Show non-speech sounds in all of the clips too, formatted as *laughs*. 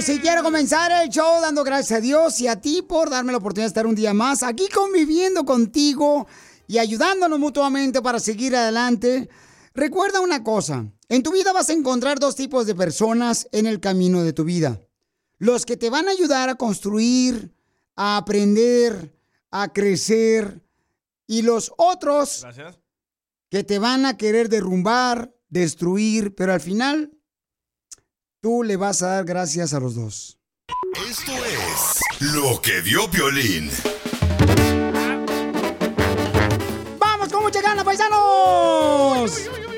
Si quiero comenzar el show dando gracias a Dios y a ti por darme la oportunidad de estar un día más aquí conviviendo contigo y ayudándonos mutuamente para seguir adelante. Recuerda una cosa, en tu vida vas a encontrar dos tipos de personas en el camino de tu vida. Los que te van a ayudar a construir, a aprender, a crecer. Y los otros Gracias. que te van a querer derrumbar, destruir, pero al final tú le vas a dar gracias a los dos. Esto es lo que dio Violín. ¡Vamos con mucha gana, paisanos!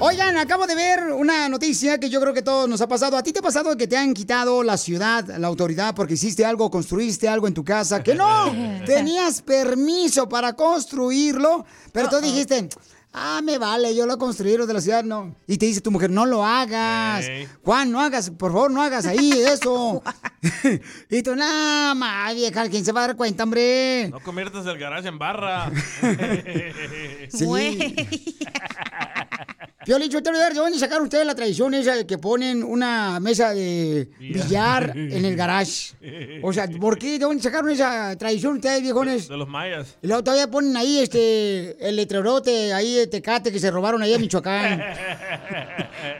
Oigan, acabo de ver una noticia que yo creo que todos nos ha pasado. ¿A ti te ha pasado que te han quitado la ciudad, la autoridad, porque hiciste algo, construiste algo en tu casa? Que no, *laughs* tenías permiso para construirlo, pero tú dijiste, ah, me vale, yo lo construí, lo de la ciudad, no. Y te dice tu mujer, no lo hagas. Juan, no hagas, por favor, no hagas ahí *laughs* eso. *laughs* y tú, nada más, vieja, ¿quién se va a dar cuenta, hombre? No conviertas el garage en barra. *laughs* Sí. Piolín, yo te voy a ¿de dónde sacaron ustedes la tradición esa de que ponen una mesa de billar en el garage? O sea, ¿por qué? ¿De dónde sacaron esa tradición ustedes, viejones? De los mayas. Y luego todavía ponen ahí este, el letrerote ahí de Tecate que se robaron ahí en Michoacán. *laughs*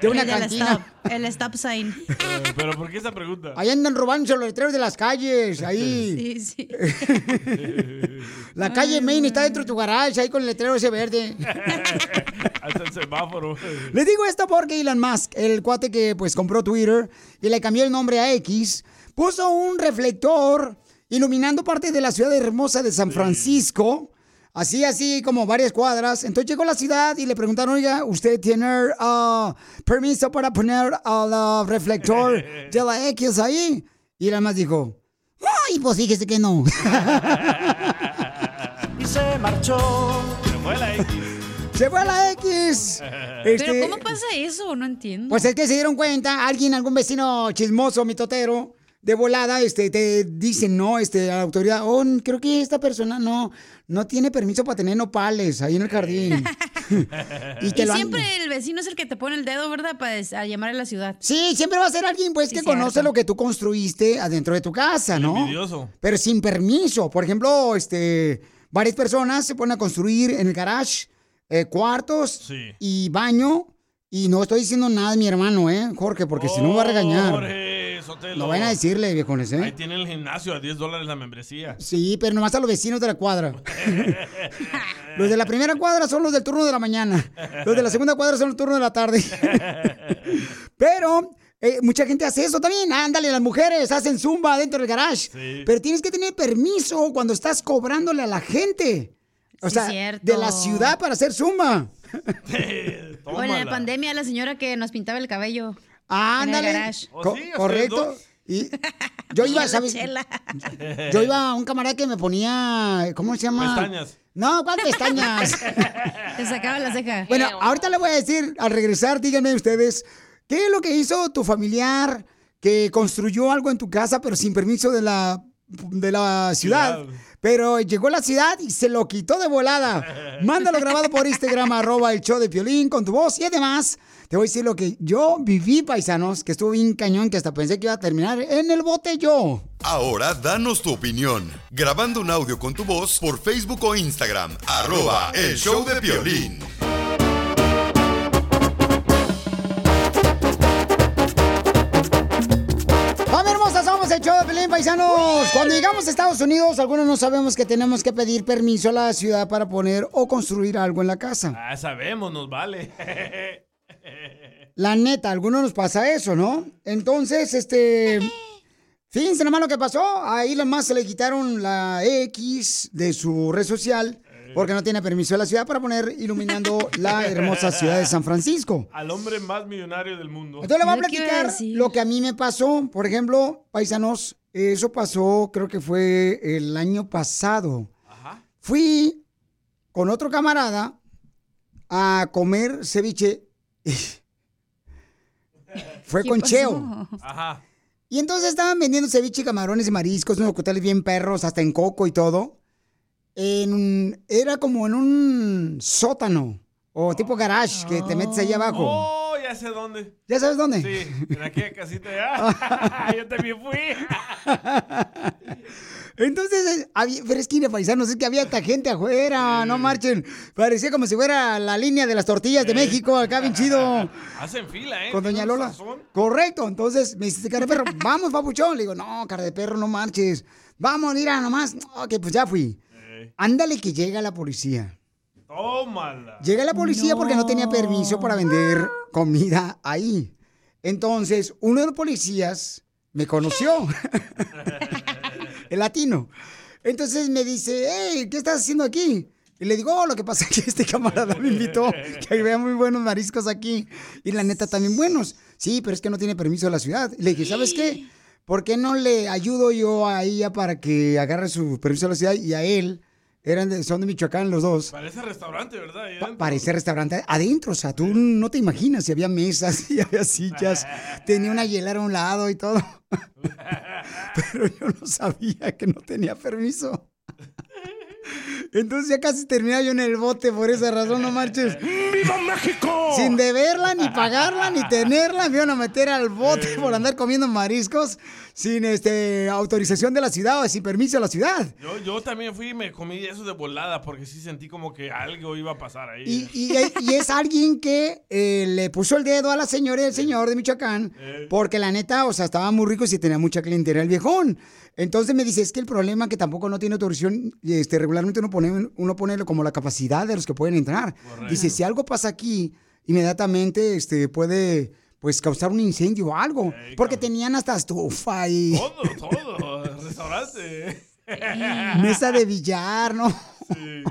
De una el cantina. stop, el stop sign. Eh, Pero ¿por qué esa pregunta? Ahí andan robándose los letreros de las calles, ahí. Sí, sí. *laughs* La calle Main está dentro de tu garage, ahí con el letrero ese verde. *laughs* El semáforo. Les digo esto porque Elon Musk, el cuate que pues compró Twitter y le cambió el nombre a X, puso un reflector iluminando parte de la ciudad hermosa de San Francisco. Así, así como varias cuadras. Entonces llegó a la ciudad y le preguntaron, oiga, ¿usted tiene ah, permiso para poner el reflector *laughs* de la X ahí? Y Elon Musk dijo, ay, pues fíjese que no. *laughs* *laughs* y se marchó. Se fue la X. Se fue a la X. *laughs* Este, Pero ¿cómo pasa eso? No entiendo. Pues es que se dieron cuenta, alguien, algún vecino chismoso, mitotero, de volada, este, te dicen, no, este, a la autoridad, oh, creo que esta persona no, no tiene permiso para tener nopales ahí en el jardín. y *laughs* *laughs* Y te lo han- siempre el vecino es el que te pone el dedo, ¿verdad? Para des- a llamar a la ciudad. Sí, siempre va a ser alguien, pues, Sí, que conoce lo que tú construiste adentro de tu casa, ¿no? Envidioso. Pero sin permiso. Por ejemplo, este, varias personas se ponen a construir en el garage eh, cuartos Sí. y baño. Y no estoy diciendo nada de mi hermano, ¿eh, Jorge? Porque si no me va a regañar. Jorge Sotelo. No van a decirle, viejones, Ahí ¿eh? tienen el gimnasio a 10 dólares la membresía. Sí, pero nomás a los vecinos de la cuadra. *laughs* los de la primera cuadra son los del turno de la mañana. Los de la segunda cuadra son el turno de la tarde. *laughs* pero eh, mucha gente hace eso también. Ándale, las mujeres hacen zumba dentro del garage. Sí. Pero tienes que tener permiso cuando estás cobrándole a la gente. O sea, de la ciudad para hacer zumba. *laughs* O en la pandemia, la señora que nos pintaba el cabello. Ándale. En el garage. ¿Oh, Co- sí? ¿Ustedes correcto. Y yo *laughs* iba, ¿sabes? *laughs* Yo iba a un camarada que me ponía, ¿cómo se llama? Pestañas. No, ¿cuál pestañas? Te sacaba la ceja. bueno, ahorita le voy a decir, al regresar, díganme ustedes, ¿qué es lo que hizo tu familiar que construyó algo en tu casa, pero sin permiso de la de la ciudad. Ciudad. Pero llegó a la ciudad y se lo quitó de volada. *laughs* Mándalo grabado por Instagram, arroba el show de Piolín con tu voz. Y además, te voy a decir lo que yo viví, paisanos, que estuvo bien cañón, que hasta pensé que iba a terminar en el bote yo. Ahora danos tu opinión. Grabando un audio con tu voz por Facebook o Instagram. Arroba el show de violín. El show de Pelín, paisanos. Cuando llegamos a Estados Unidos, algunos no sabemos que tenemos que pedir permiso a la ciudad para poner o construir algo en la casa. Ah, sabemos, nos vale. La neta, a algunos nos pasa eso, ¿no? Entonces, este... Fíjense nomás lo que pasó. A Elon Musk se le quitaron la X de su red social porque no tiene permiso de la ciudad para poner iluminando *laughs* la hermosa ciudad de San Francisco. Al hombre más millonario del mundo. Entonces le voy a platicar lo que a mí me pasó. Por ejemplo, paisanos, eso pasó, creo que fue el año pasado. Ajá. Fui con otro camarada a comer ceviche. *laughs* fue ¿Qué con pasó? Cheo. Ajá. Y entonces estaban vendiendo ceviche, camarones y mariscos, unos hoteles bien perros, hasta en coco y todo. En un- era como en un sótano o tipo garage que te metes ahí abajo. Oh, ya sé dónde. ¿Ya sabes dónde? Sí, en *laughs* aquella casita ya. *laughs* Yo también fui. Entonces, eh, había, pero es que paisanos, es que había esta gente afuera, no marchen. Parecía como si fuera la línea de las tortillas de México, acá bien chido. *laughs* Hacen fila, ¿eh? Con Doña Lola. sazón. Correcto. Entonces me dice, cara de perro, vamos, papuchón. Le digo, no, cara de perro, no marches. Vamos, mira, nomás. Ok, pues ya fui. Ándale que llega la policía. tómala. Llega la policía porque no tenía permiso para vender comida ahí. Entonces, uno de los policías me conoció. *laughs* El latino. Entonces me dice, hey, ¿qué estás haciendo aquí? Y le digo, oh, lo que pasa es que este camarada me invitó, que había muy buenos mariscos aquí. Y la neta, también buenos. Sí, pero es que no tiene permiso de la ciudad. Y le dije, ¿sabes qué? ¿Por qué no le ayudo yo a ella para que agarre su permiso de la ciudad y a él? Eran de- son de Michoacán los dos. Parece restaurante, ¿verdad? Pa-. Parece restaurante adentro, o sea, tú no te imaginas si había mesas *laughs* y había sillas, tenía una hielera a un lado y todo. *laughs* Pero yo no sabía que no tenía permiso. *laughs* Entonces ya casi terminaba yo en el bote por esa razón, no marches. ¡Viva México! Sin deberla, ni pagarla, ni tenerla, me iban a meter al bote por andar comiendo mariscos sin este autorización de la ciudad o sin permiso de la ciudad. Yo, yo también fui y me comí eso de volada porque sí sentí como que algo iba a pasar ahí. Y, y- y es alguien que eh, le puso el dedo a la señora y el señor de Michoacán, Eh. porque la neta, o sea, estaba muy rico y tenía mucha clientela el viejón. Entonces me dice, es que el problema que tampoco no tiene autorización, este, regularmente uno pone, uno pone como la capacidad de los que pueden entrar. Dice, si algo pasa aquí, inmediatamente este, puede pues causar un incendio o algo. Porque cabrón. tenían hasta estufa y Todo, todo. *laughs* Restaurante. *laughs* mesa de billar, ¿no? Sí.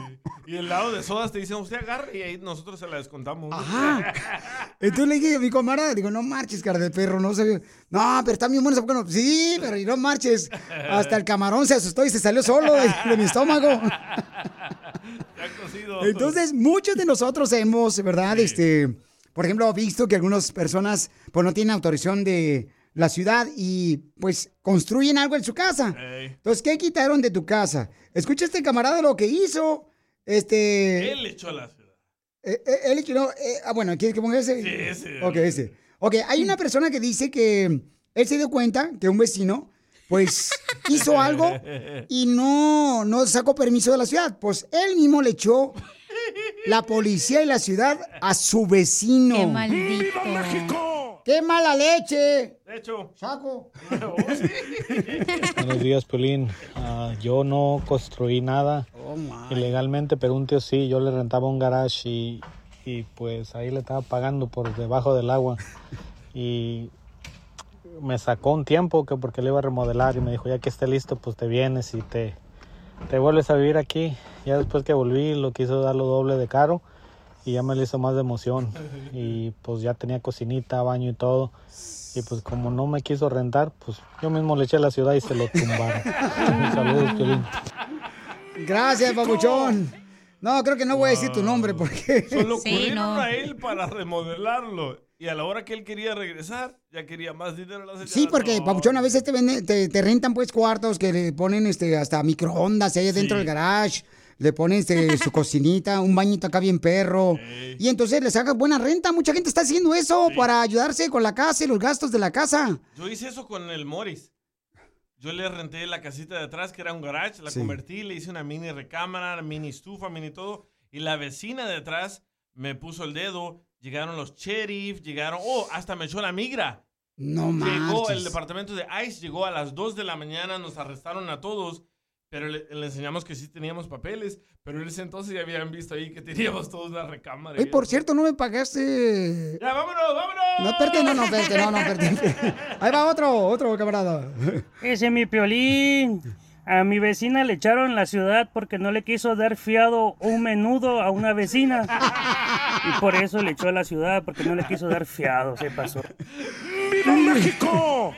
Y el lado de sodas te dicen, usted agarre y ahí nosotros se la descontamos. Ajá. Entonces le dije a mi camarada, digo, no marches, cara de perro, no sé. No, pero están bien buenos, ¿por qué no? Sí, pero y no marches. Hasta el camarón se asustó y se salió solo de, de mi estómago. *laughs* Ya cocido. Entonces, muchos de nosotros hemos, ¿verdad? Este, por ejemplo, visto que algunas personas pues no tienen autorización de la ciudad y pues construyen algo en su casa. Entonces, ¿qué quitaron de tu casa? Escucha este camarada lo que hizo. Este. Él echó a la ciudad. Eh, eh, él, no, eh, ah, bueno, ¿quieres que ponga ese? Sí, ese. Ok, ese. Ok, hay una persona que dice que él se dio cuenta que un vecino, pues, *laughs* hizo algo y no, no sacó permiso de la ciudad. Pues él mismo le echó la policía y la ciudad a su vecino. Qué maldito. ¡Viva México! ¡Qué mala leche! De hecho, Saco. sí. *laughs* Buenos días, Piolín. Ah, yo no construí nada Oh, ilegalmente, pero un tío sí. Yo le rentaba un garage y, y pues ahí le estaba pagando por debajo del agua. Y me sacó un tiempo que porque le iba a remodelar y me dijo, ya que esté listo, pues te vienes y te, te vuelves a vivir aquí. Ya después que volví, lo quiso dar lo doble de caro y ya me lo hizo más de emoción. Y pues ya tenía cocinita, baño y todo. Y pues como no me quiso rentar, pues yo mismo le eché a la ciudad y se lo tumbaron. *laughs* Saludos, Piolín. Gracias, papuchón. No, creo que no voy a decir tu nombre porque... Solo Sí, ocurrieron no. a él para remodelarlo. Y a la hora que él quería regresar, ya quería más dinero la. Sí, porque, No. Papuchón, a veces te, venden- te, te rentan pues cuartos que le ponen este hasta microondas ahí dentro del garage. Le ponen este, su *laughs* cocinita, un bañito acá bien perro. Y entonces le sacas buena renta. Mucha gente está haciendo eso para ayudarse con la casa y los gastos de la casa. Yo hice eso con el Morris. Yo le renté la casita de atrás, que era un garage, la Sí. convertí, le hice una mini recámara, mini estufa, mini todo. Y la vecina de atrás me puso el dedo. Llegaron los sheriff, llegaron. Oh, hasta me echó la migra. No Llegó el marches. departamento de ICE, llegó a las 2 de la mañana, nos arrestaron a todos. Pero le, le enseñamos que sí teníamos papeles. Pero en ese entonces ya habían visto ahí que teníamos todos una recámara. Ay, por cierto, no me pagaste. ¡Ya, vámonos, vámonos! No, espérate, no, no, espérate, no, no, espérate. *laughs* Ahí va otro, otro camarada. Ese es mi piolín. A mi vecina le echaron la ciudad porque no le quiso dar fiado un menudo a una vecina. Y por eso le echó a la ciudad porque no le quiso dar fiado, se pasó. ¡Viva México!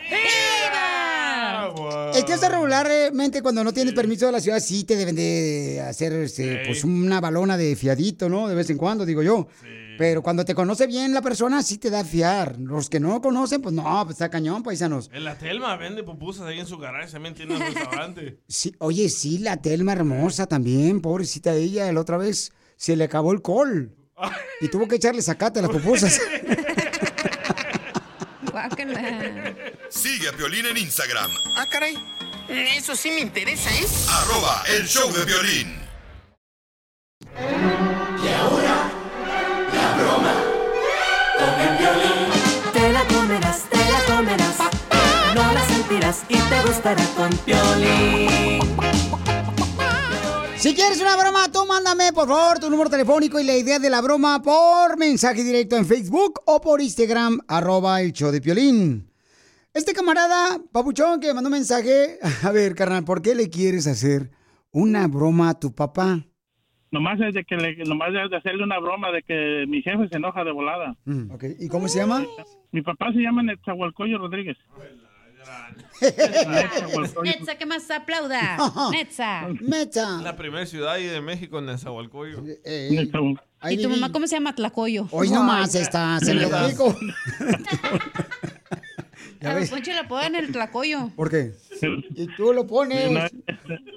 Es que eso regularmente cuando no tienes permiso de la ciudad sí te deben de hacer este, pues una balona de fiadito, ¿no? De vez en cuando, digo yo. Pero cuando te conoce bien la persona, sí te da fiar. Los que no conocen, pues no, pues está cañón, paisanos. En la Telma vende pupusas ahí en su garage, también tiene un restaurante. *laughs* Sí, oye, sí, la Telma hermosa también, pobrecita ella, la otra vez se le acabó el col. *laughs* Y tuvo que echarle sacate a las pupusas. *laughs* Sigue a Piolín en Instagram, Ah, caray. Eso sí me interesa, ¿eh? arroba el show de violín. Y te gustará con violín. Si quieres una broma, tú mándame, por favor, tu número telefónico y la idea de la broma por mensaje directo en Facebook o por Instagram, arroba el show de Piolín. Este camarada, Papuchón, que mandó un mensaje. *laughs* A ver, carnal, ¿por qué le quieres hacer una broma a tu papá? Nomás es de que le, nomás es de hacerle una broma de que mi jefe se enoja de volada. Mm. ¿Y cómo se llama? Mi papá se llama Netzahualcoyo Rodríguez. Netza, ¿qué más aplauda? *laughs* Netza. Netza. La primera ciudad ahí de México, en Nezahualcóyotl. ¿Y tu mamá cómo se llama? Tlacoyo. Hoy nomás está, se me. *laughs* A Poncho le ponen el tlacoyo. ¿Por qué? Y tú lo pones.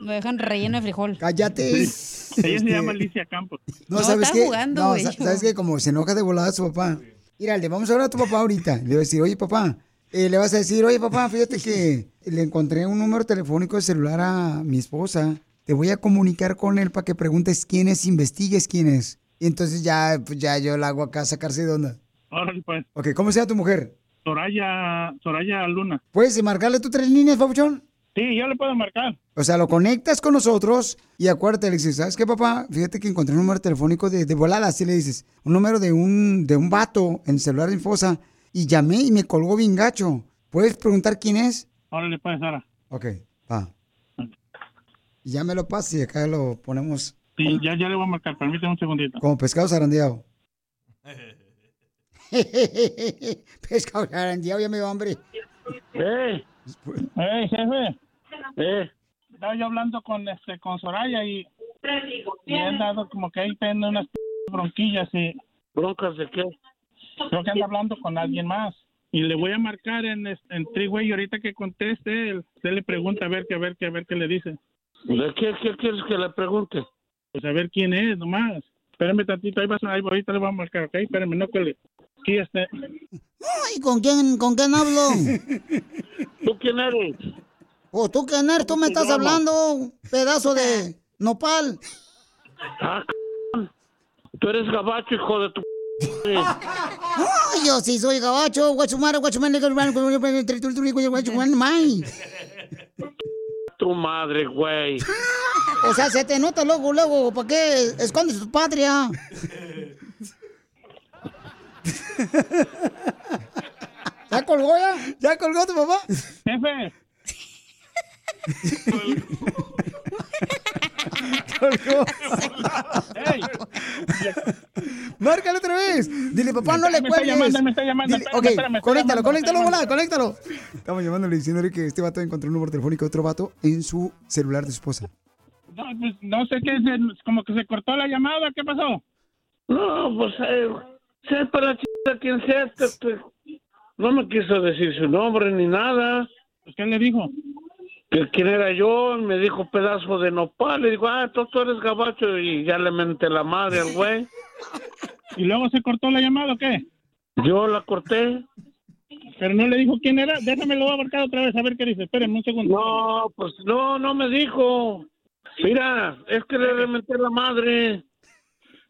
Lo dejan relleno de frijol. Cállate. Ella se Este, llama Alicia Campos. No, ¿sabes está qué? jugando, no, ¿sabes qué? Como se enoja de volada su papá. Mira, le vamos a hablar a tu papá ahorita. Le voy a decir, oye, papá. Eh, le vas a decir, oye, papá, fíjate que le encontré un número telefónico de celular a mi esposa. Te voy a comunicar con él para que preguntes quién es, investigues quién es. Y entonces ya, pues ya yo la hago acá sacarse de onda. Órale, pues. Ok, ¿cómo se llama tu mujer? Soraya, Soraya Luna. ¿Puedes marcarle tú tres líneas, papuchón? Sí, yo le puedo marcar. O sea, lo conectas con nosotros y acuérdate, le dices, ¿sabes qué, papá? Fíjate que encontré un número telefónico de, de volada, así le dices. Un número de un, de un vato en el celular de mi esposa. Y llamé y me colgó bien gacho. ¿Puedes preguntar quién es? Órale, pues, Sara. Ok, va. Y ya me lo pasas y acá lo ponemos Sí, ya, ya le voy a marcar. Permíteme un segundito. como pescado zarandeado. *laughs* pescado zarandeado, ya me dio hambre. ¡Eh! ¡Eh, jefe! ¡Eh! Estaba yo hablando con, este, con Soraya y, y he andado como que ahí teniendo unas bronquillas y... ¿Broncas de qué? Creo que anda hablando con alguien más. Y le voy a marcar en, este- en Triway y ahorita que conteste, él, usted le pregunta a ver qué, a ver qué, a ver qué le dice. ¿De qué, qué quieres que le pregunte? Pues a ver quién es, nomás. Espérame tantito, ahí vas, ahí ahorita le voy a marcar, ¿ok? Espérame, no que le... Aquí este... Ay, ¿con quién, con quién hablo? *laughs* ¿Tú quién eres? ¿O tú quién eres? Tú me estás hablando, pedazo de *laughs* nopal. Ah, c- tú eres gabacho, hijo de tu... Ay, yo sí soy gabacho, guachumaro, guachumano, guachumano, may. Tu madre, güey. O sea, se te nota luego, luego, ¿para qué escondes tu patria? ¿Ya colgó ya? ¿Ya colgó tu papá? Jefe. colgó. Márcale otra vez. Dile, papá, no le Me está cuelgues. llamando, me está llamando. Dile- Espérame, ok, espérame, me está conéctalo, llamando, conéctalo, está volá, conéctalo. Estamos llamándole diciéndole que este vato encontró un número telefónico de otro vato en su celular de su esposa. No, pues, no sé qué, se- como que se cortó la llamada, ¿qué pasó? No, pues, eh, sepa la ch... quién sea este, este. No me quiso decir su nombre ni nada. Pues, ¿Qué le dijo? Que quién era yo, me dijo pedazo de nopal. Le digo, ah, entonces tú eres gabacho y ya le menté la madre al güey. *laughs* ¿Y luego se cortó la llamada o qué? Yo la corté. Pero no le dijo quién era. Déjame lo voy a marcar otra vez a ver qué dice. Espérenme un segundo. No, pues no, no me dijo. Mira, es que le rementé la madre.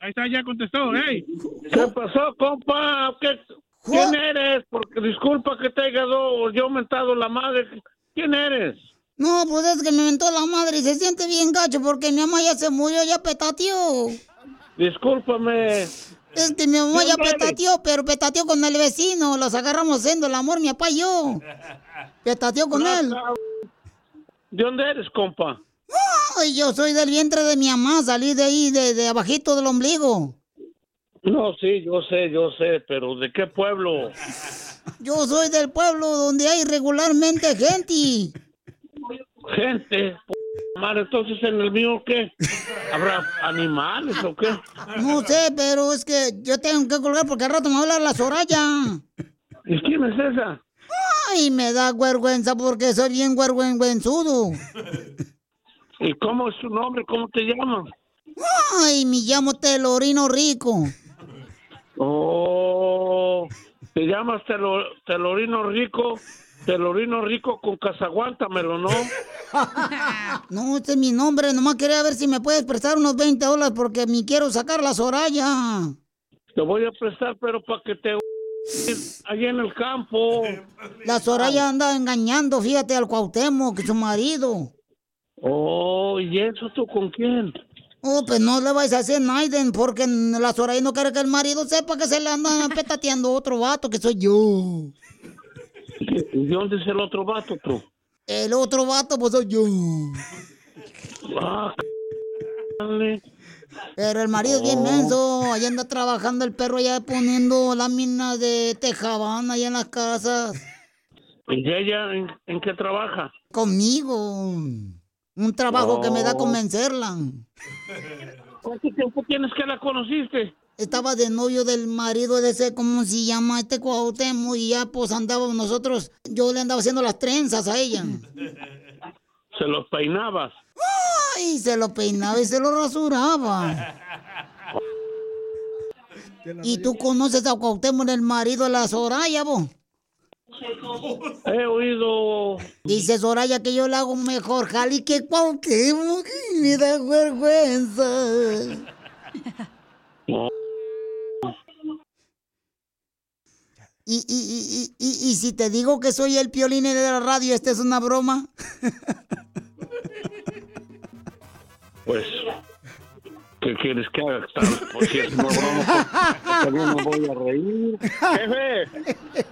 Ahí está, ya contestó, hey. ¿Qué pasó, compa? ¿Qué, ¿Quién eres? Porque disculpa que te haya dado yo mentado la madre. ¿Quién eres? No, pues es que me mentó la madre y se siente bien gacho porque mi mamá ya se murió, ya petateó. Discúlpame. Es que mi mamá ¿De ya petateó, pero petateó con el vecino. Los agarramos siendo el amor, mi papá y yo. *laughs* Petateó con él. ¿De dónde eres, compa? Ay, yo soy del vientre de mi mamá, salí de ahí, de, de abajito del ombligo. No, sí, yo sé, yo sé, pero ¿de qué pueblo? *laughs* Yo soy del pueblo donde hay regularmente gente. Gente. Madre, entonces en el mío, ¿qué? ¿Habrá animales o qué? No sé, pero es que yo tengo que colgar porque al rato me va a hablar la Soraya. ¿Y quién es esa? Ay, me da vergüenza porque soy bien vergüenzudo. ¿Y cómo es su nombre? ¿Cómo te llamas? Ay, me llamo Telorino Rico. Oh, te llamas Telo- Telorino Rico, Telorino Rico con Casaguántamelo, ¿no? *laughs* No, este es mi nombre. Nomás quería ver si me puedes prestar unos 20 dólares porque me quiero sacar la Soraya. Te voy a prestar, pero para que te *laughs* allí en el campo. La Soraya anda engañando, fíjate, al Cuauhtémoc, que su marido. Oh, ¿y eso tú con quién? Oh, pues no le vais a hacer Naiden porque la Soraya no quiere que el marido sepa que se le anda petateando otro vato, que soy yo. ¿Y de dónde es el otro vato, tú? El otro vato, pues soy yo. Ah, Pero el marido es bien menso. Allá anda trabajando el perro allá poniendo láminas de tejabán allá en las casas. ¿Y ella en, en qué trabaja? Conmigo. Un trabajo que me da Oh. convencerla. ¿Cuánto tiempo tienes que la conociste? Estaba de novio del marido de ese, ¿cómo se llama? Este Cuauhtémoc y ya pues andábamos nosotros, yo le andaba haciendo las trenzas a ella. *laughs* Se los peinabas. Ay, se lo peinaba y se lo rasuraba. ¿Y tú conoces a Cuauhtémoc, el marido de la Soraya, vos? He oído. Dice Soraya que yo le hago mejor jali que Cuauhtémoc. Me da vergüenza. Y, y, y, y, y, y si te digo que soy el piolín de la radio, ¿esta es una broma? Pues, ¿qué quieres que haga? Pues si es una broma, pues, también me voy a reír. Jefe,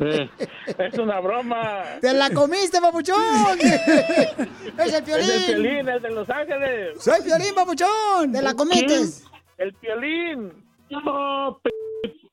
Eh, es una broma. ¡Te la comiste, papuchón! ¡Es el piolín! Es el Piolín, el de Los Ángeles. ¡Soy piolín, papuchón! ¡Te la comiste! El Piolín. No, p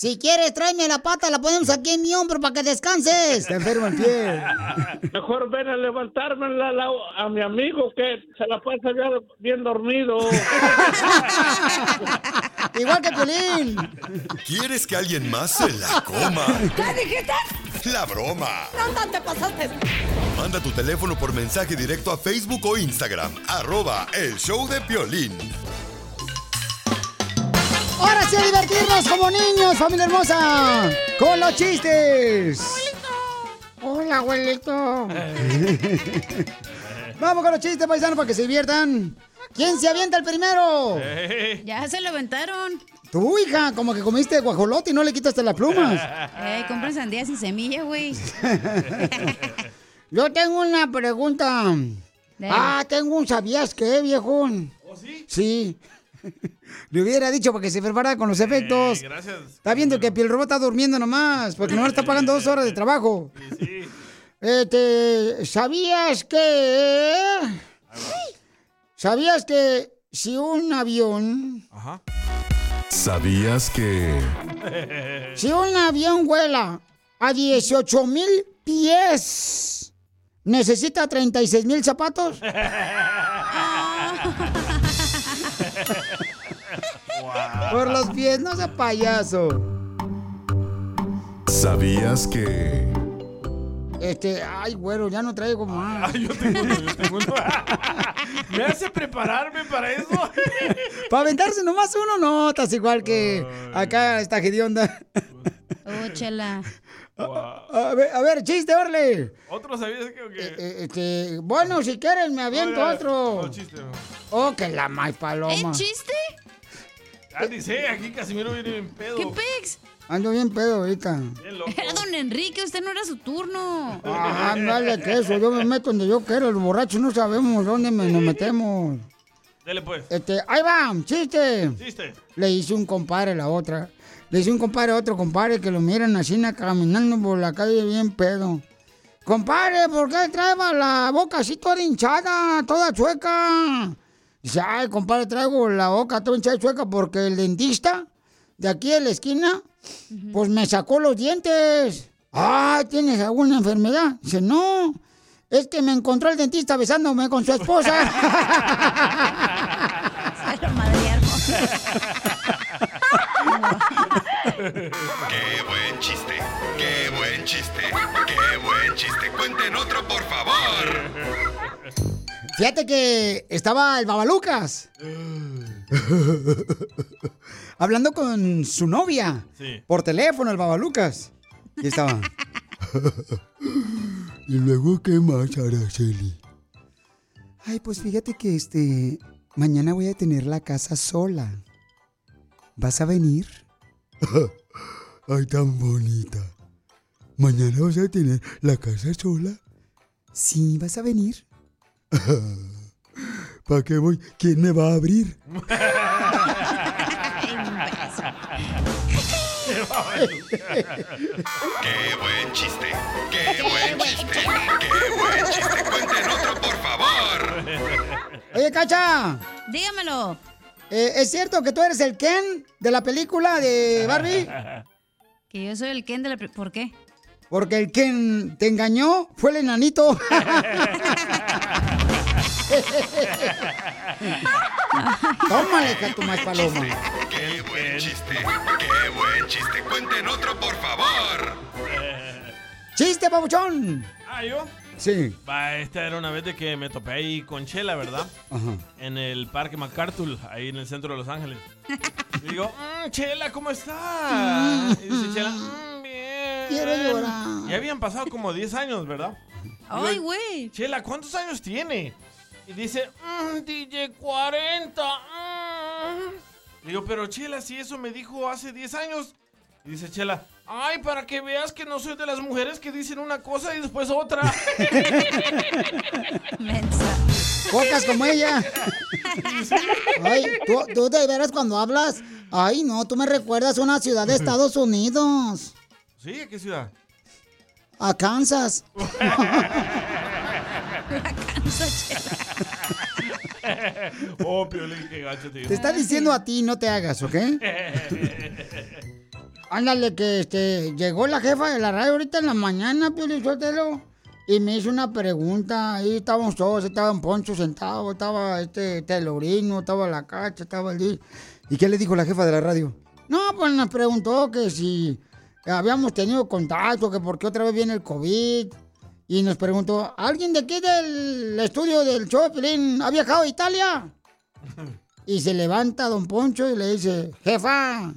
Si quieres, tráeme la pata, la ponemos aquí en mi hombro para que descanses. Te enfermo el pie. Mejor ven a levantarme la- la- a mi amigo que se la pasa ya bien dormido. *laughs* Igual que Piolín. ¿Quieres que alguien más se la coma? ¿Qué dijiste? La broma. No, te pasaste. Manda tu teléfono por mensaje directo a Facebook o Instagram. Arroba el show de Piolín. Ahora sí a divertirnos como niños, familia hermosa. Con los chistes. Hola, abuelito. *laughs* Vamos con los chistes, paisanos, para que se diviertan. ¿Quién se avienta el primero? Ya se lo aventaron. Tu hija, como que comiste guajolote y no le quitaste las plumas. *laughs* Eh, compren sandías sin semilla, güey. *laughs* Yo tengo una pregunta. Ah, tengo un ¿sabías qué, viejón? ¿Oh, sí? Sí. *laughs* Le hubiera dicho para que se preparara con los efectos. Eh, gracias. Está viendo que el robot está durmiendo nomás, porque no le está pagando dos horas de trabajo. Este, ¿sabías que... ¿Sabías que si un avión... Ajá. ¿Sabías que... Si un avión vuela a 18 mil pies, ¿necesita 36 mil zapatos? *laughs* Por los pies, no sea payaso. ¿Sabías que... Este, ay, güero, ya no traigo más. Ay, yo tengo uno, yo tengo uno. ¿Me hace prepararme para eso? *laughs* Para aventarse nomás uno, no, estás igual que acá esta hedionda. Oh, chela. A ver, a ver, chiste, Orle. ¿Otro sabías que o qué? Eh, Este, bueno, si quieren me aviento otro. no, chiste, no. Oh, que la más paloma. ¿Eh, chiste? Ya dice, aquí Casimiro viene bien pedo. ¿Qué pex? Ando bien pedo ahorita. Era don Enrique, usted no era su turno. Ajá, dale que eso, yo me meto donde yo quiero, los borrachos no sabemos dónde me- nos metemos. Dele pues. Este, ahí va, chiste. Chiste. Le hizo un compadre a la otra. Le hizo un compadre a otro compadre que lo miran así na- caminando por la calle bien pedo. Compadre, ¿por qué trae la boca así toda hinchada, toda chueca? Dice, ay, compadre, traigo la boca toda hinchada y chueca porque el dentista de aquí de la esquina, pues me sacó los dientes. Ah, ¿tienes alguna enfermedad? Dice, no, es que me encontró el dentista besándome con su esposa. *laughs* ¡Qué buen chiste! ¡Qué buen chiste! ¡Qué buen chiste! ¡Cuenten otro, por favor! Fíjate que estaba el Babalucas. *gasps* Hablando con su novia. Sí. Por teléfono, el Babalucas. Y estaba. *laughs* ¿Y luego qué más, Araceli? Ay, pues fíjate que este. Mañana voy a tener la casa sola. ¿Vas a venir? *laughs* Ay, tan bonita. ¿Mañana vas a tener la casa sola? Sí, ¿vas a venir? *laughs* ¿Para qué voy? ¿Quién me va a abrir? *laughs* ¡Qué buen chiste! ¡Qué buen chiste! ¡Qué buen chiste! ¡Cuenten otro, por favor! Oye, Cacha. Dígamelo. Eh, ¿Es cierto que tú eres el Ken de la película de Barbie? Que yo soy el Ken de la... ¿Por qué? Porque el Ken te engañó fue el enanito. *laughs* Tómale, que tu más paloma. ¡Qué buen chiste! ¡Qué buen chiste! ¡Cuenten otro, por favor! ¡Chiste, papuchón! Ah, ¿yo? Sí. Va, esta era una vez de que me topé ahí con Chela, ¿verdad? Ajá. En el Parque MacArthur, ahí en el centro de Los Ángeles. Y digo, "Mm, Chela, ¿cómo estás? Y dice Chela, "Mm, bien. Quiero llorar. Ya habían pasado como 10 años, ¿verdad? Ay, güey. Chela, ¿cuántos años tiene? Y dice, "Mm, DJ 40. mm". Digo, pero Chela, si eso me dijo hace 10 años. Y dice Chela, ay, para que veas que no soy de las mujeres que dicen una cosa y después otra. *laughs* Pocas como ella. *laughs* Ay, tú, tú de veras cuando hablas. Ay, no, tú me recuerdas a una ciudad de Estados Unidos. ¿Sí? ¿A qué ciudad? A Kansas. *laughs* *laughs* oh, Piolín, qué gacho te Te está diciendo a ti, no te hagas, ¿ok? *laughs* Ándale, que este, llegó la jefa de la radio ahorita en la mañana, Piolín Sotelo, y me hizo una pregunta. Ahí estábamos todos, estaba en Poncho sentado, estaba este Telorino, estaba la cacha, estaba el... ¿Y qué le dijo la jefa de la radio? No, pues nos preguntó que si habíamos tenido contacto, que por qué otra vez viene el COVID. Y nos preguntó, ¿alguien de aquí del estudio del Piolín ha viajado a Italia? Y se levanta don Poncho y le dice, jefa,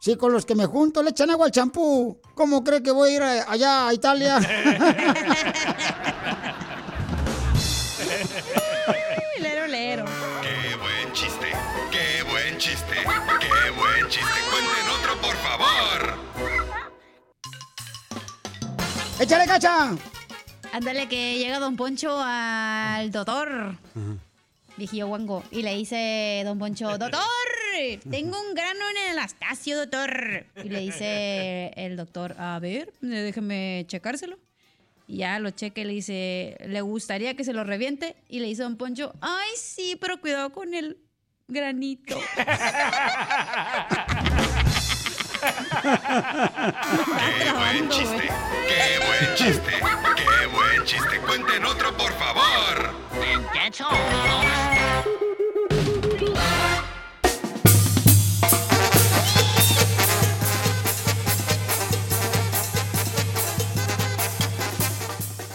si con los que me junto le echan agua al champú, ¿cómo cree que voy a ir a- allá a Italia? *laughs* lero, lero. ¡Qué buen chiste! ¡Qué buen chiste! ¡Qué buen chiste! ¡Cuenten otro, por favor! ¡Échale, cacha! Ándale, que llega don Poncho al doctor. Viejillo guango. Y le dice don Poncho, doctor, tengo un grano en el Anastasio, doctor. Y le dice el doctor, a ver, déjeme checárselo. Y ya lo cheque y le dice, ¿le gustaría que se lo reviente? Y le dice don Poncho, ay, sí, pero cuidado con el granito. *laughs* ¡Qué buen chiste! ¡Qué buen chiste! ¡Qué buen chiste! ¡Cuenten otro, por favor!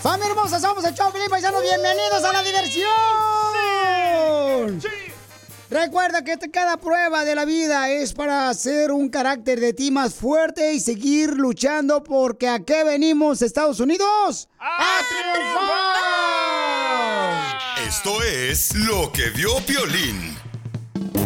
¡Familia hermosa! ¡Somos el Chau Felipe Paisanos! ¡Bienvenidos a la diversión! Sí. Recuerda que te- cada prueba de la vida es para hacer un carácter de ti más fuerte y seguir luchando porque ¿a qué venimos, Estados Unidos? ¡A triunfar! Esto es lo que vio Piolín.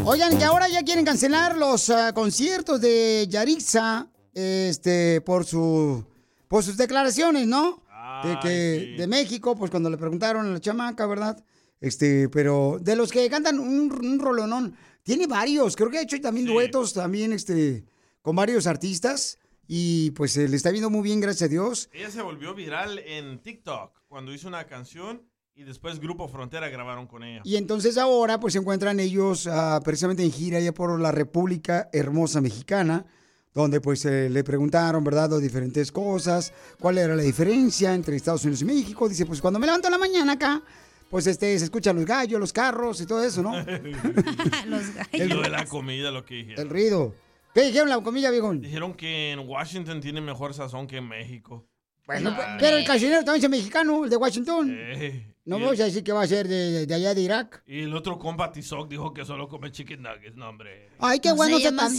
Oigan, que ahora ya quieren cancelar los ah, conciertos de Yarixa este, por, su, por sus declaraciones, ¿no? de que de México, pues cuando le preguntaron a la chamaca, ¿verdad? Este, pero de los que cantan un, un rolonón, tiene varios, creo que ha hecho también duetos también este, con varios artistas y pues le está viendo muy bien, gracias a Dios. Ella se volvió viral en TikTok cuando hizo una canción y después Grupo Frontera grabaron con ella. Y entonces ahora pues se encuentran ellos ah, precisamente en gira ya por la República Hermosa Mexicana, donde pues eh, le preguntaron, ¿verdad?, de diferentes cosas, cuál era la diferencia entre Estados Unidos y México. Dice, pues cuando me levanto en la mañana acá, pues este, se escuchan los gallos, los carros y todo eso, ¿no? *laughs* *laughs* Los Y lo de la comida, lo que dijeron. El ruido. ¿Qué dijeron la comida, viejo? Dijeron que en Washington tiene mejor sazón que en México. Bueno, pues, pero el cocinero también es mexicano, el de Washington. Eh, No vamos a decir que va a ser de, de allá de Irak. y el otro compa Tizoc dijo que solo come chicken nuggets. No, hombre. Ay, qué No buenos están.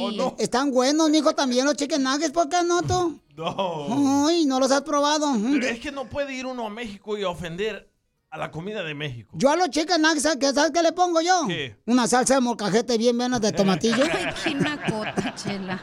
Oh, no. Están buenos, mijo, también los chicken nuggets, ¿por qué no tú? No. Ay, no los has probado. Pero es que no puede ir uno a México y ofender a la comida de México. Yo a los chicken nuggets, ¿sabes qué, ¿sabes qué le pongo yo? ¿Qué? Una salsa de molcajete bien buena de tomatillo. *laughs* Ay, qué nacota, chela.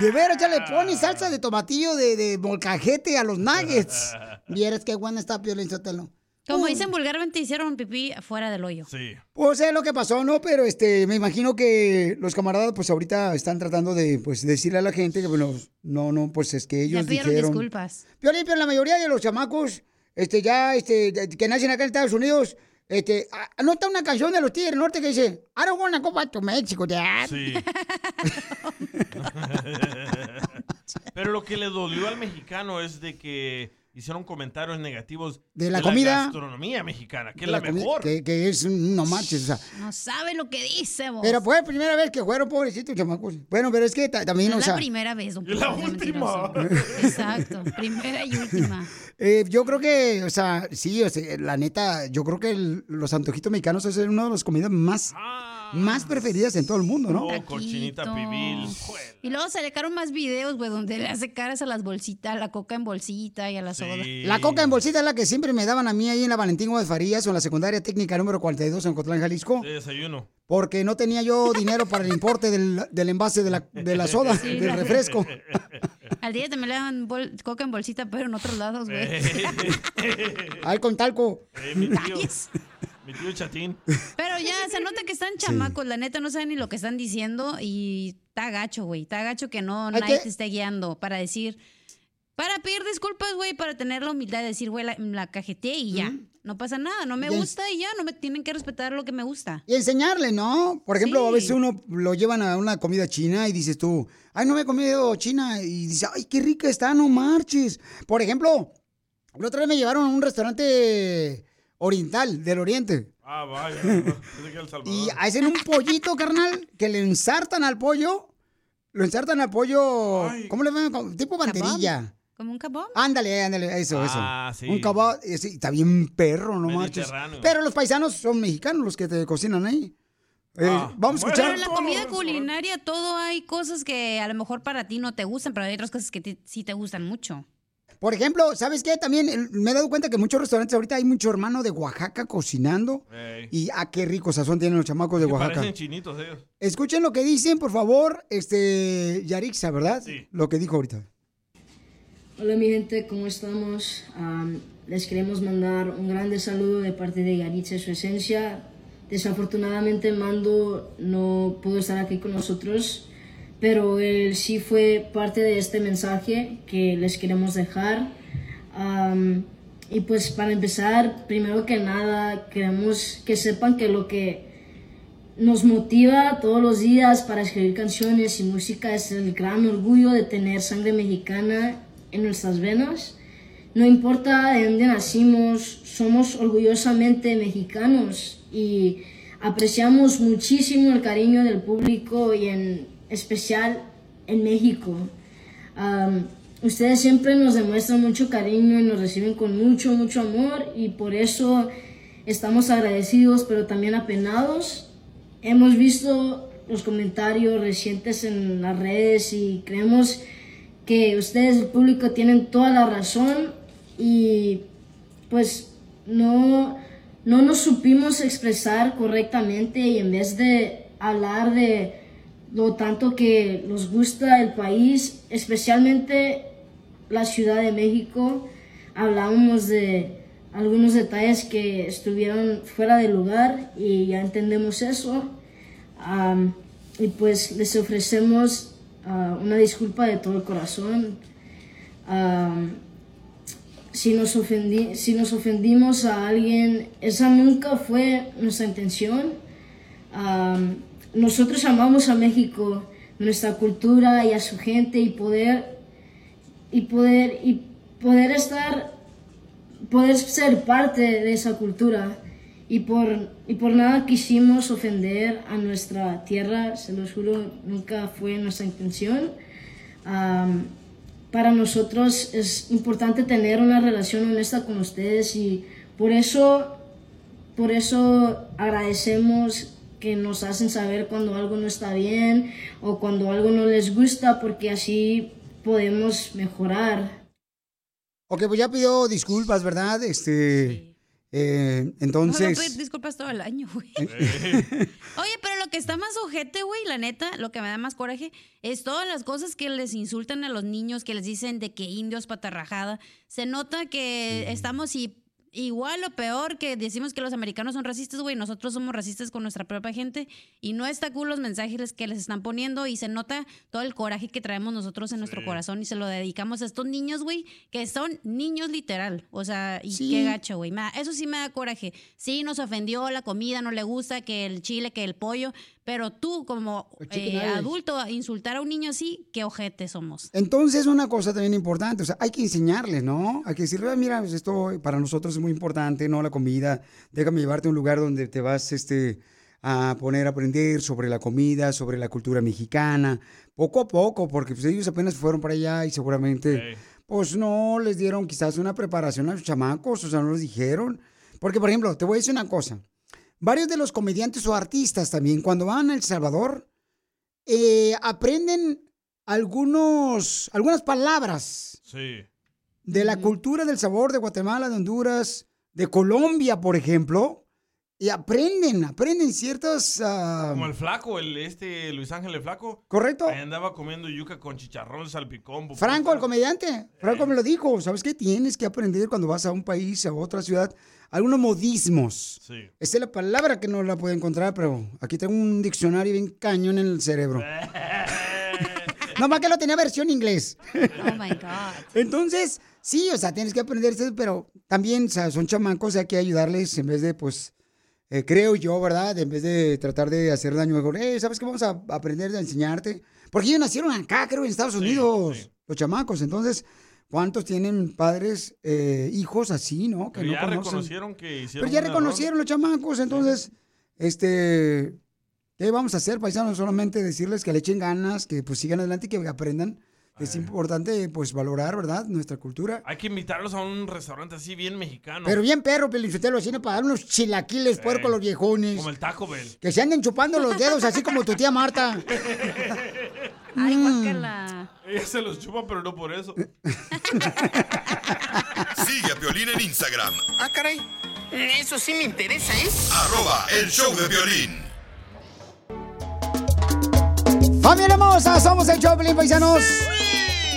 De veras, ya le pones salsa de tomatillo de, de molcajete a los nuggets. *laughs* Vieras qué buena está Piolín Sotelo. Como Uh. dicen vulgarmente, hicieron pipí fuera del hoyo. Sí. Pues es lo que pasó, ¿no? Pero este, me imagino que los camaradas, pues ahorita están tratando de, pues, decirle a la gente que, bueno, no, no, pues es que Ya ellos pidieron dijeron. disculpas. Piolín, pero la mayoría de los chamacos, este, ya, este, que nacen acá en Estados Unidos, este, anota una canción de los Tigres del Norte que dice, I don't wanna go back to Mexico, dad. Sí. *laughs* Pero lo que le dolió al mexicano es de que hicieron comentarios negativos De la comida. gastronomía mexicana, que De es la, la mejor. Que, que es, un- no marches, o sea. No sabe lo que dice, vos. Pero fue la primera vez que fueron pobrecitos chamacos. Bueno, pero es que ta- también, No o es sea. la primera vez, don la última. Exacto, primera y última. *laughs* Eh, yo creo que, o sea, sí, o sea, la neta, yo creo que el- los antojitos mexicanos es una de las comidas más, más preferidas en todo el mundo, ¿no? Oh, cochinita pibil. Y luego se le sacaron más videos, güey, donde le hace caras a las bolsitas, a la coca en bolsita y a la soda. La coca en bolsita es la que siempre me daban a mí ahí en la Valentín Gómez Farías o en la secundaria técnica número 42 en Cotlán, Jalisco. De desayuno. Porque no tenía yo *laughs* dinero para el importe del, del envase de la, de la soda, Sí, del refresco. *laughs* Al día también le dan bol- coca en bolsita, pero en otros lados, güey. Ay, con talco. Eh, mi tío, mi tío Chatín. Pero ya se nota que están chamacos, la neta no saben ni lo que están diciendo y está gacho, güey. Está gacho que no nadie te esté guiando para decir, para pedir disculpas, güey, para tener la humildad de decir, güey, la, la cajeteé y ya. No pasa nada, no me gusta y ya, no me tienen que respetar lo que me gusta. Y enseñarle, ¿no? Por ejemplo, a veces uno lo llevan a una comida china y dices tú, ay, no me he comido china. Y dices, ay, qué rica está, no marches. Por ejemplo, la otra vez me llevaron a un restaurante oriental, del oriente. Ah, vaya. Y hacen un pollito, carnal, que le ensartan al pollo. Lo ensartan al pollo, ¿cómo le llaman? Tipo banderilla. ¿Como un kebab? Ándale, ándale, eso, Ah, eso. sí. Un kebab, eh, sí, está bien perro, no marches. Mediterráneo. Pero los paisanos son mexicanos los que te cocinan ahí. Eh, Ah, vamos a Pero escuchar. en la comida culinaria todo hay cosas que a lo mejor para ti no te gustan, pero hay otras cosas que te- sí te gustan mucho. Por ejemplo, ¿sabes qué? También eh, me he dado cuenta que en muchos restaurantes ahorita hay mucho hermano de Oaxaca cocinando. Ey. Y ah, qué rico sazón tienen los chamacos de Que Oaxaca. parecen chinitos ellos. Escuchen lo que dicen, por favor, este Yarixa, ¿verdad? Lo que dijo ahorita. Hola mi gente, ¿cómo estamos? Am, les queremos mandar un grande saludo de parte de Yaritza y su esencia. Desafortunadamente Mando no pudo estar aquí con nosotros, pero él sí fue parte de este mensaje que les queremos dejar. Am, y pues para empezar, primero que nada, queremos que sepan que lo que nos motiva todos los días para escribir canciones y música es el gran orgullo de tener sangre mexicana en nuestras venas. No importa de dónde nacimos, somos orgullosamente mexicanos y apreciamos muchísimo el cariño del público y en especial en México. Am, ustedes siempre nos demuestran mucho cariño y nos reciben con mucho, mucho amor y por eso estamos agradecidos pero también apenados. Hemos visto los comentarios recientes en las redes y creemos que ustedes, el público, tienen toda la razón y pues no, no nos supimos expresar correctamente y en vez de hablar de lo tanto que nos gusta el país, especialmente la Ciudad de México, hablábamos de algunos detalles que estuvieron fuera de lugar y ya entendemos eso. Y pues les ofrecemos ah, una disculpa de todo el corazón. Si, nos ofendi- si nos ofendimos a alguien, esa nunca fue nuestra intención. Nosotros amamos a México, nuestra cultura y a su gente y poder y poder y poder estar poder ser parte de esa cultura. Y por y por nada quisimos ofender a nuestra tierra se los juro nunca fue nuestra intención. Am, para nosotros es importante tener una relación honesta con ustedes y por eso por eso agradecemos que nos hacen saber cuando algo no está bien o cuando algo no les gusta porque así podemos mejorar. Ok, pues ya pidió disculpas, ¿verdad? Este. eh, Ojalá entonces. pedir disculpas todo el año, güey. *laughs* Oye, pero lo que está más ojete, güey, la neta, lo que me da más coraje, es todas las cosas que les insultan a los niños, que les dicen de que indios patarrajada. Se nota que estamos y igual o peor que decimos que los americanos son racistas, güey, nosotros somos racistas con nuestra propia gente y no está cool los mensajes que les están poniendo y se nota todo el coraje que traemos nosotros en nuestro corazón y se lo dedicamos a estos niños, güey, que son niños literal, o sea, y Sí. qué gacho, güey. Eso sí me da coraje. Sí, nos ofendió la comida, no le gusta que el chile, que el pollo, pero tú como eh, adulto insultar a un niño así, qué ojete somos. Entonces, una cosa también importante, o sea, hay que enseñarles, ¿no? Hay que decirle, "Ah, mira, pues esto para nosotros es muy importante, ¿no? La comida, déjame llevarte a un lugar donde te vas, este, a poner a aprender sobre la comida, sobre la cultura mexicana, poco a poco, porque pues, ellos apenas fueron para allá y seguramente, pues no les dieron quizás una preparación a los chamacos, o sea, no les dijeron. Porque, por ejemplo, te voy a decir una cosa, varios de los comediantes o artistas también, cuando van a El Salvador, eh, aprenden algunos, algunas palabras Sí. de la cultura del sabor de Guatemala, de Honduras, de Colombia, por ejemplo, y aprenden, aprenden ciertas... ah, Como el flaco, el este Luis Ángel el flaco. Correcto. Ahí andaba comiendo yuca con chicharrón, salpicón. Franco, el comediante, Franco me lo dijo, ¿sabes qué? Tienes que aprender cuando vas a un país, a otra ciudad, algunos modismos. Sí. Esa es la palabra que no la puedo encontrar, pero aquí tengo un diccionario bien cañón en el cerebro. *laughs* Nomás que lo tenía versión inglés. Oh my God. Entonces, sí, o sea, tienes que aprenderse, pero también, o sea, son chamacos, hay que ayudarles en vez de, pues, eh, creo yo, ¿verdad? En vez de tratar de hacer daño, mejor, eh, ¿sabes qué? Vamos a aprender a enseñarte. Porque ellos nacieron acá, creo, en Estados Unidos, los chamacos. Entonces, ¿cuántos tienen padres, eh, hijos así, no? Que Pero no ya conocen. reconocieron que hicieron Pero ya error. reconocieron los chamacos, entonces, este, ¿qué vamos a hacer, paisanos? Solamente decirles que le echen ganas, que pues sigan adelante y que aprendan. Es importante, pues, valorar, ¿verdad? Nuestra cultura. Hay que invitarlos a un restaurante así bien mexicano. Pero bien perro, Pelichotelo, así para dar unos chilaquiles puercos a los viejones. Como el Taco Bell. Que se anden chupando los dedos, así como tu tía Marta. *laughs* Ay, Mm. guácala. Ella se los chupa, pero no por eso. *laughs* Sigue a Piolín en Instagram, Ah, caray. Eso sí me interesa, ¿eh? arroba el show de violín. ¡Familia hermosa! Somos el Choplin, paisanos.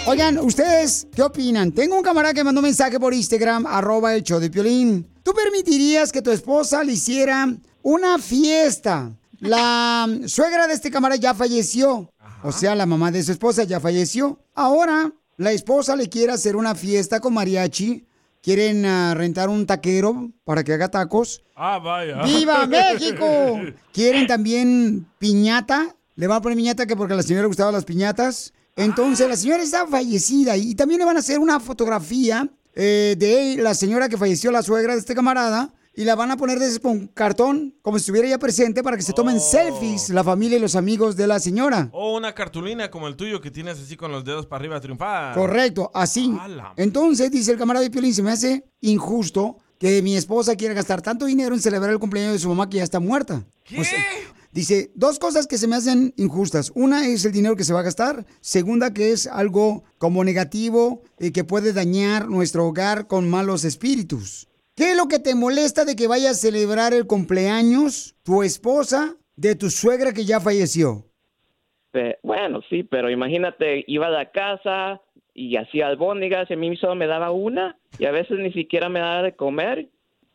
Oigan, ¿ustedes qué opinan? Tengo un camarada que mandó un mensaje por Instagram, arroba el show de Piolín. ¿Tú permitirías que tu esposa le hiciera una fiesta? La suegra de este camarada ya falleció. O sea, la mamá de su esposa ya falleció. Ahora, la esposa le quiere hacer una fiesta con mariachi. Quieren ah, rentar un taquero para que haga tacos. Ah, vaya. ¡Viva *laughs* México! Quieren también piñata. Le van a poner piñata que porque a la señora le gustaban las piñatas. Entonces, la señora está fallecida y también le van a hacer una fotografía eh, de la señora que falleció, la suegra de este camarada. y la van a poner de con cartón, como si estuviera ya presente, para que se tomen selfies la familia y los amigos de la señora. O una cartulina como el tuyo que tienes así con los dedos para arriba a triunfar. Correcto, así. Entonces, dice el camarada de Piolín, se me hace injusto que mi esposa quiera gastar tanto dinero en celebrar el cumpleaños de su mamá que ya está muerta. ¿Qué? Dice, dos cosas que se me hacen injustas. Una es el dinero que se va a gastar. Segunda, que es algo como negativo y que puede dañar nuestro hogar con malos espíritus. ¿Qué es lo que te molesta de que vaya a celebrar el cumpleaños tu esposa de tu suegra que ya falleció? Pe- bueno, sí, pero imagínate, iba a la casa y hacía albóndigas y a mí solo me daba una y a veces ni siquiera me daba de comer,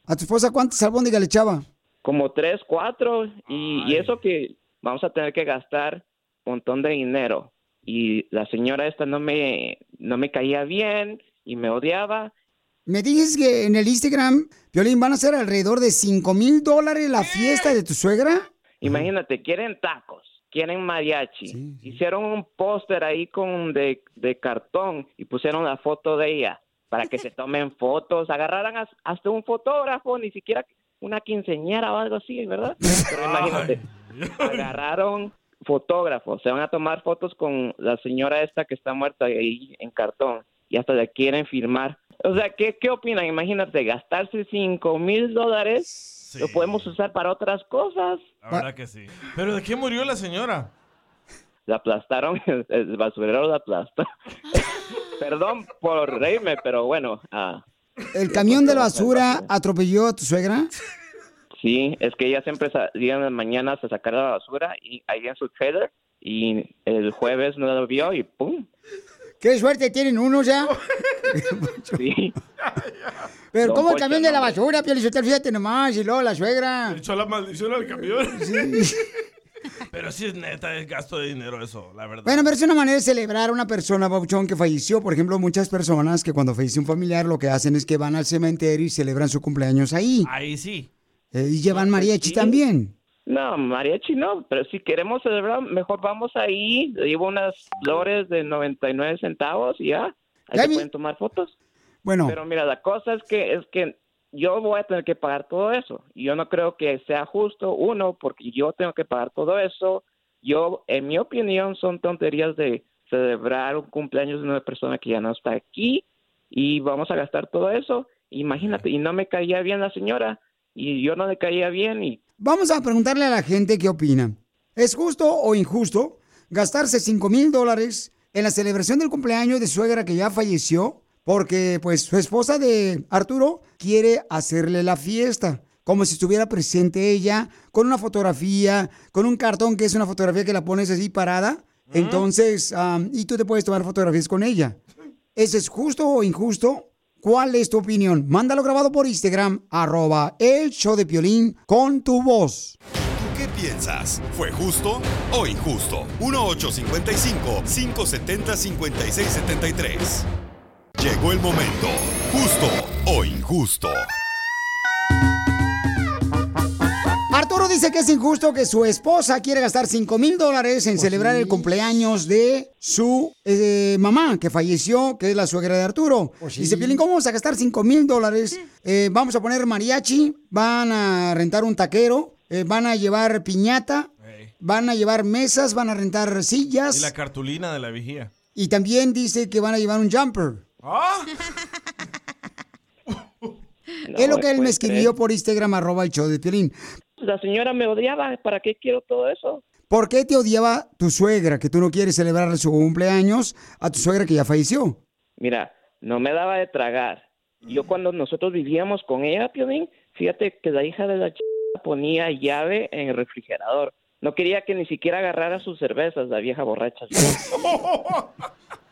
¿A tu esposa cuántas albóndigas le echaba? Como tres, cuatro y, y eso que vamos a tener que gastar un montón de dinero y la señora esta no me no me caía bien y me odiaba. Me dices que en el Instagram, Violín, van a ser alrededor de 5 mil dólares la fiesta de tu suegra. Imagínate, quieren tacos, quieren mariachi. Hicieron un póster ahí con de, de cartón y pusieron la foto de ella para que se tomen fotos. Agarraran as- hasta un fotógrafo, ni siquiera una quinceñera o algo así, ¿verdad? *laughs* Pero imagínate, agarraron fotógrafos, se van a tomar fotos con la señora esta que está muerta ahí en cartón y hasta la quieren filmar. O sea, ¿qué, qué opinan? Imagínate, gastarse cinco mil dólares, lo podemos usar para otras cosas. La verdad que sí. ¿Pero de qué murió la señora? La aplastaron, *laughs* el, el basurero la aplastó. *laughs* Perdón por reírme, pero bueno, ah, ¿El *laughs* camión de la basura atropelló a tu suegra? sí, es que ella siempre salía en las mañanas a sacar la basura y ahí en su trailer y el jueves no lo vio y ¡pum! ¡Qué suerte tienen unos ya! *laughs* Sí. Pero Don ¿cómo el camión de la basura, Pielizotel? Fíjate nomás, y luego la suegra. Echó la maldición al camión. *laughs* Pero sí es neta, es gasto de dinero eso, la verdad. Bueno, pero es una manera de celebrar a una persona, Bauchón, que falleció. Por ejemplo, muchas personas que cuando fallece un familiar lo que hacen es que van al cementerio y celebran su cumpleaños ahí. Ahí sí. Eh, y llevan mariachi también. No, mariachi no, pero si queremos celebrar, mejor vamos ahí, le llevo unas flores de 99 centavos y ya, ahí se pueden tomar fotos. Bueno. Pero mira, la cosa es que es que yo voy a tener que pagar todo eso. Yo no creo que sea justo, uno, porque yo tengo que pagar todo eso. Yo, en mi opinión, son tonterías de celebrar un cumpleaños de una persona que ya no está aquí y vamos a gastar todo eso. Imagínate, y no me caía bien la señora y yo no le caía bien y Vamos a preguntarle a la gente qué opina. ¿Es justo o injusto gastarse 5 mil dólares en la celebración del cumpleaños de su suegra que ya falleció? Porque pues su esposa de Arturo quiere hacerle la fiesta. Como si estuviera presente ella, con una fotografía, con un cartón que es una fotografía que la pones así parada. Entonces, y tú te puedes tomar fotografías con ella. ¿Eso es justo o injusto? ¿Cuál es tu opinión? Mándalo grabado por Instagram, arroba el show de Piolín con tu voz. ¿Tú qué piensas? ¿Fue justo o injusto? 1855-570-5673. Llegó el momento. ¿Justo o injusto? Arturo dice que es injusto que su esposa quiere gastar 5 mil dólares en celebrar el cumpleaños de su eh, mamá que falleció, que es la suegra de Arturo. Dice, Piolín, ¿cómo vamos a gastar 5 mil dólares? Eh, vamos a poner mariachi, van a rentar un taquero, eh, van a llevar piñata, van a llevar mesas, van a rentar sillas Y la cartulina de la vigía. y también dice que van a llevar un jumper. ¿Ah? es lo que él me escribió por Instagram, arroba el show de Piolín. la señora me odiaba, ¿para qué quiero todo eso? ¿Por qué te odiaba tu suegra, que tú no quieres celebrar su cumpleaños a tu suegra que ya falleció? Mira, no me daba de tragar. Yo cuando nosotros vivíamos con ella, Piolín, fíjate que la hija de la ch... ponía llave en el refrigerador. No quería que ni siquiera agarrara sus cervezas, la vieja borracha. *laughs*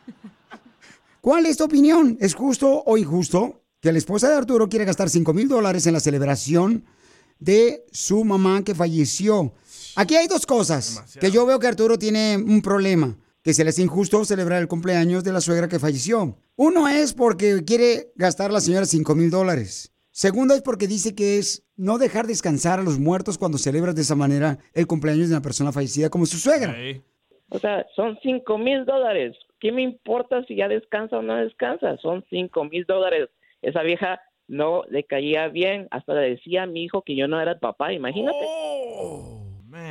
¿Cuál es tu opinión? ¿Es justo o injusto que la esposa de Arturo quiere gastar 5 mil dólares en la celebración de su mamá que falleció? Aquí hay dos cosas que yo veo que Arturo tiene un problema, que se le hace injusto celebrar el cumpleaños de la suegra que falleció. Uno es porque quiere gastar la señora 5 mil dólares. Segundo es porque dice que es no dejar descansar a los muertos cuando celebras de esa manera el cumpleaños de una persona fallecida como su suegra. O sea, son cinco mil dólares. ¿Qué me importa si ya descansa o no descansa? Son cinco mil dólares. Esa vieja no le caía bien, hasta le decía a mi hijo que yo no era el papá, imagínate.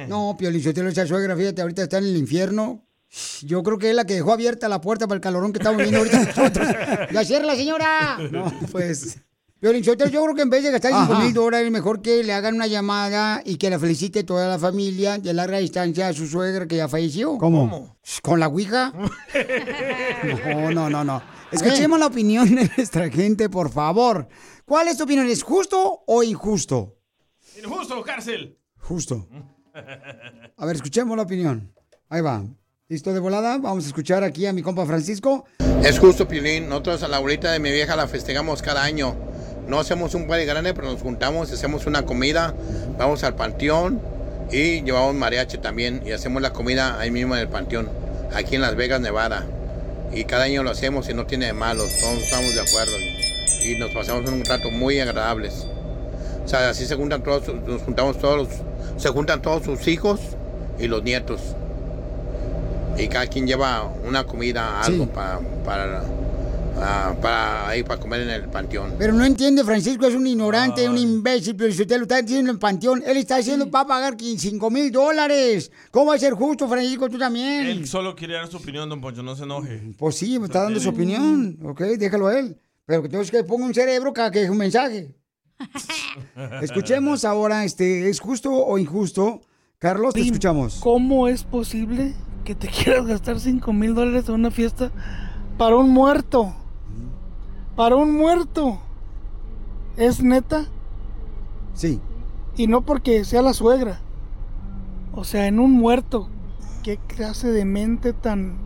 No, Piolichotelo, esa suegra, fíjate, ahorita está en el infierno. Yo creo que es la que dejó abierta la puerta para el calorón que estamos viendo ahorita nosotros. *laughs* ¡Ya cierra la señora! *laughs* No, pues... Piolichotelo, yo creo que en vez de gastar 5 Ajá. mil dólares, mejor que le hagan una llamada y que la felicite toda la familia de larga distancia a su suegra que ya falleció. ¿Cómo? ¿Con la ouija? *laughs* No, no, no, no. Escuchemos la opinión de nuestra gente, por favor. ¿Cuál es tu opinión? ¿Es justo o injusto? Injusto, cárcel. Justo. A ver, escuchemos la opinión. Ahí va. ¿Listo de volada? Vamos a escuchar aquí a mi compa Francisco. Es justo, Pilín. Nosotros a la abuelita de mi vieja la festejamos cada año. No hacemos un party grande, pero nos juntamos, hacemos una comida, vamos al panteón y llevamos mariachi también y hacemos la comida ahí mismo en el panteón, aquí en Las Vegas, Nevada. Y cada año lo hacemos y no tiene de malo, todos estamos de acuerdo y, nos pasamos un rato muy agradables. O sea, así se juntan todos, nos juntamos todos, se juntan todos sus hijos y los nietos. Y cada quien lleva una comida, algo pa- para, ah, para ahí para comer en el panteón. Pero no entiende, Francisco es un ignorante, un imbécil, pero si usted lo está diciendo en panteón, él está diciendo para pagar 5 mil dólares. ¿Cómo va a ser justo, Francisco, tú también? Él solo quería dar su opinión, don Poncho, no se enoje. Pues sí, me está dando su opinión, ok, déjalo a él. Pero que tengo que ponga un cerebro cada que deje un mensaje. *laughs* Escuchemos ahora, este, ¿es justo o injusto? Carlos, te escuchamos. ¿Cómo es posible que te quieras gastar 5 mil dólares en una fiesta para un muerto? Para un muerto. ¿Es neta? Sí. Y no porque sea la suegra. O sea, en un muerto. ¿Qué clase de mente tan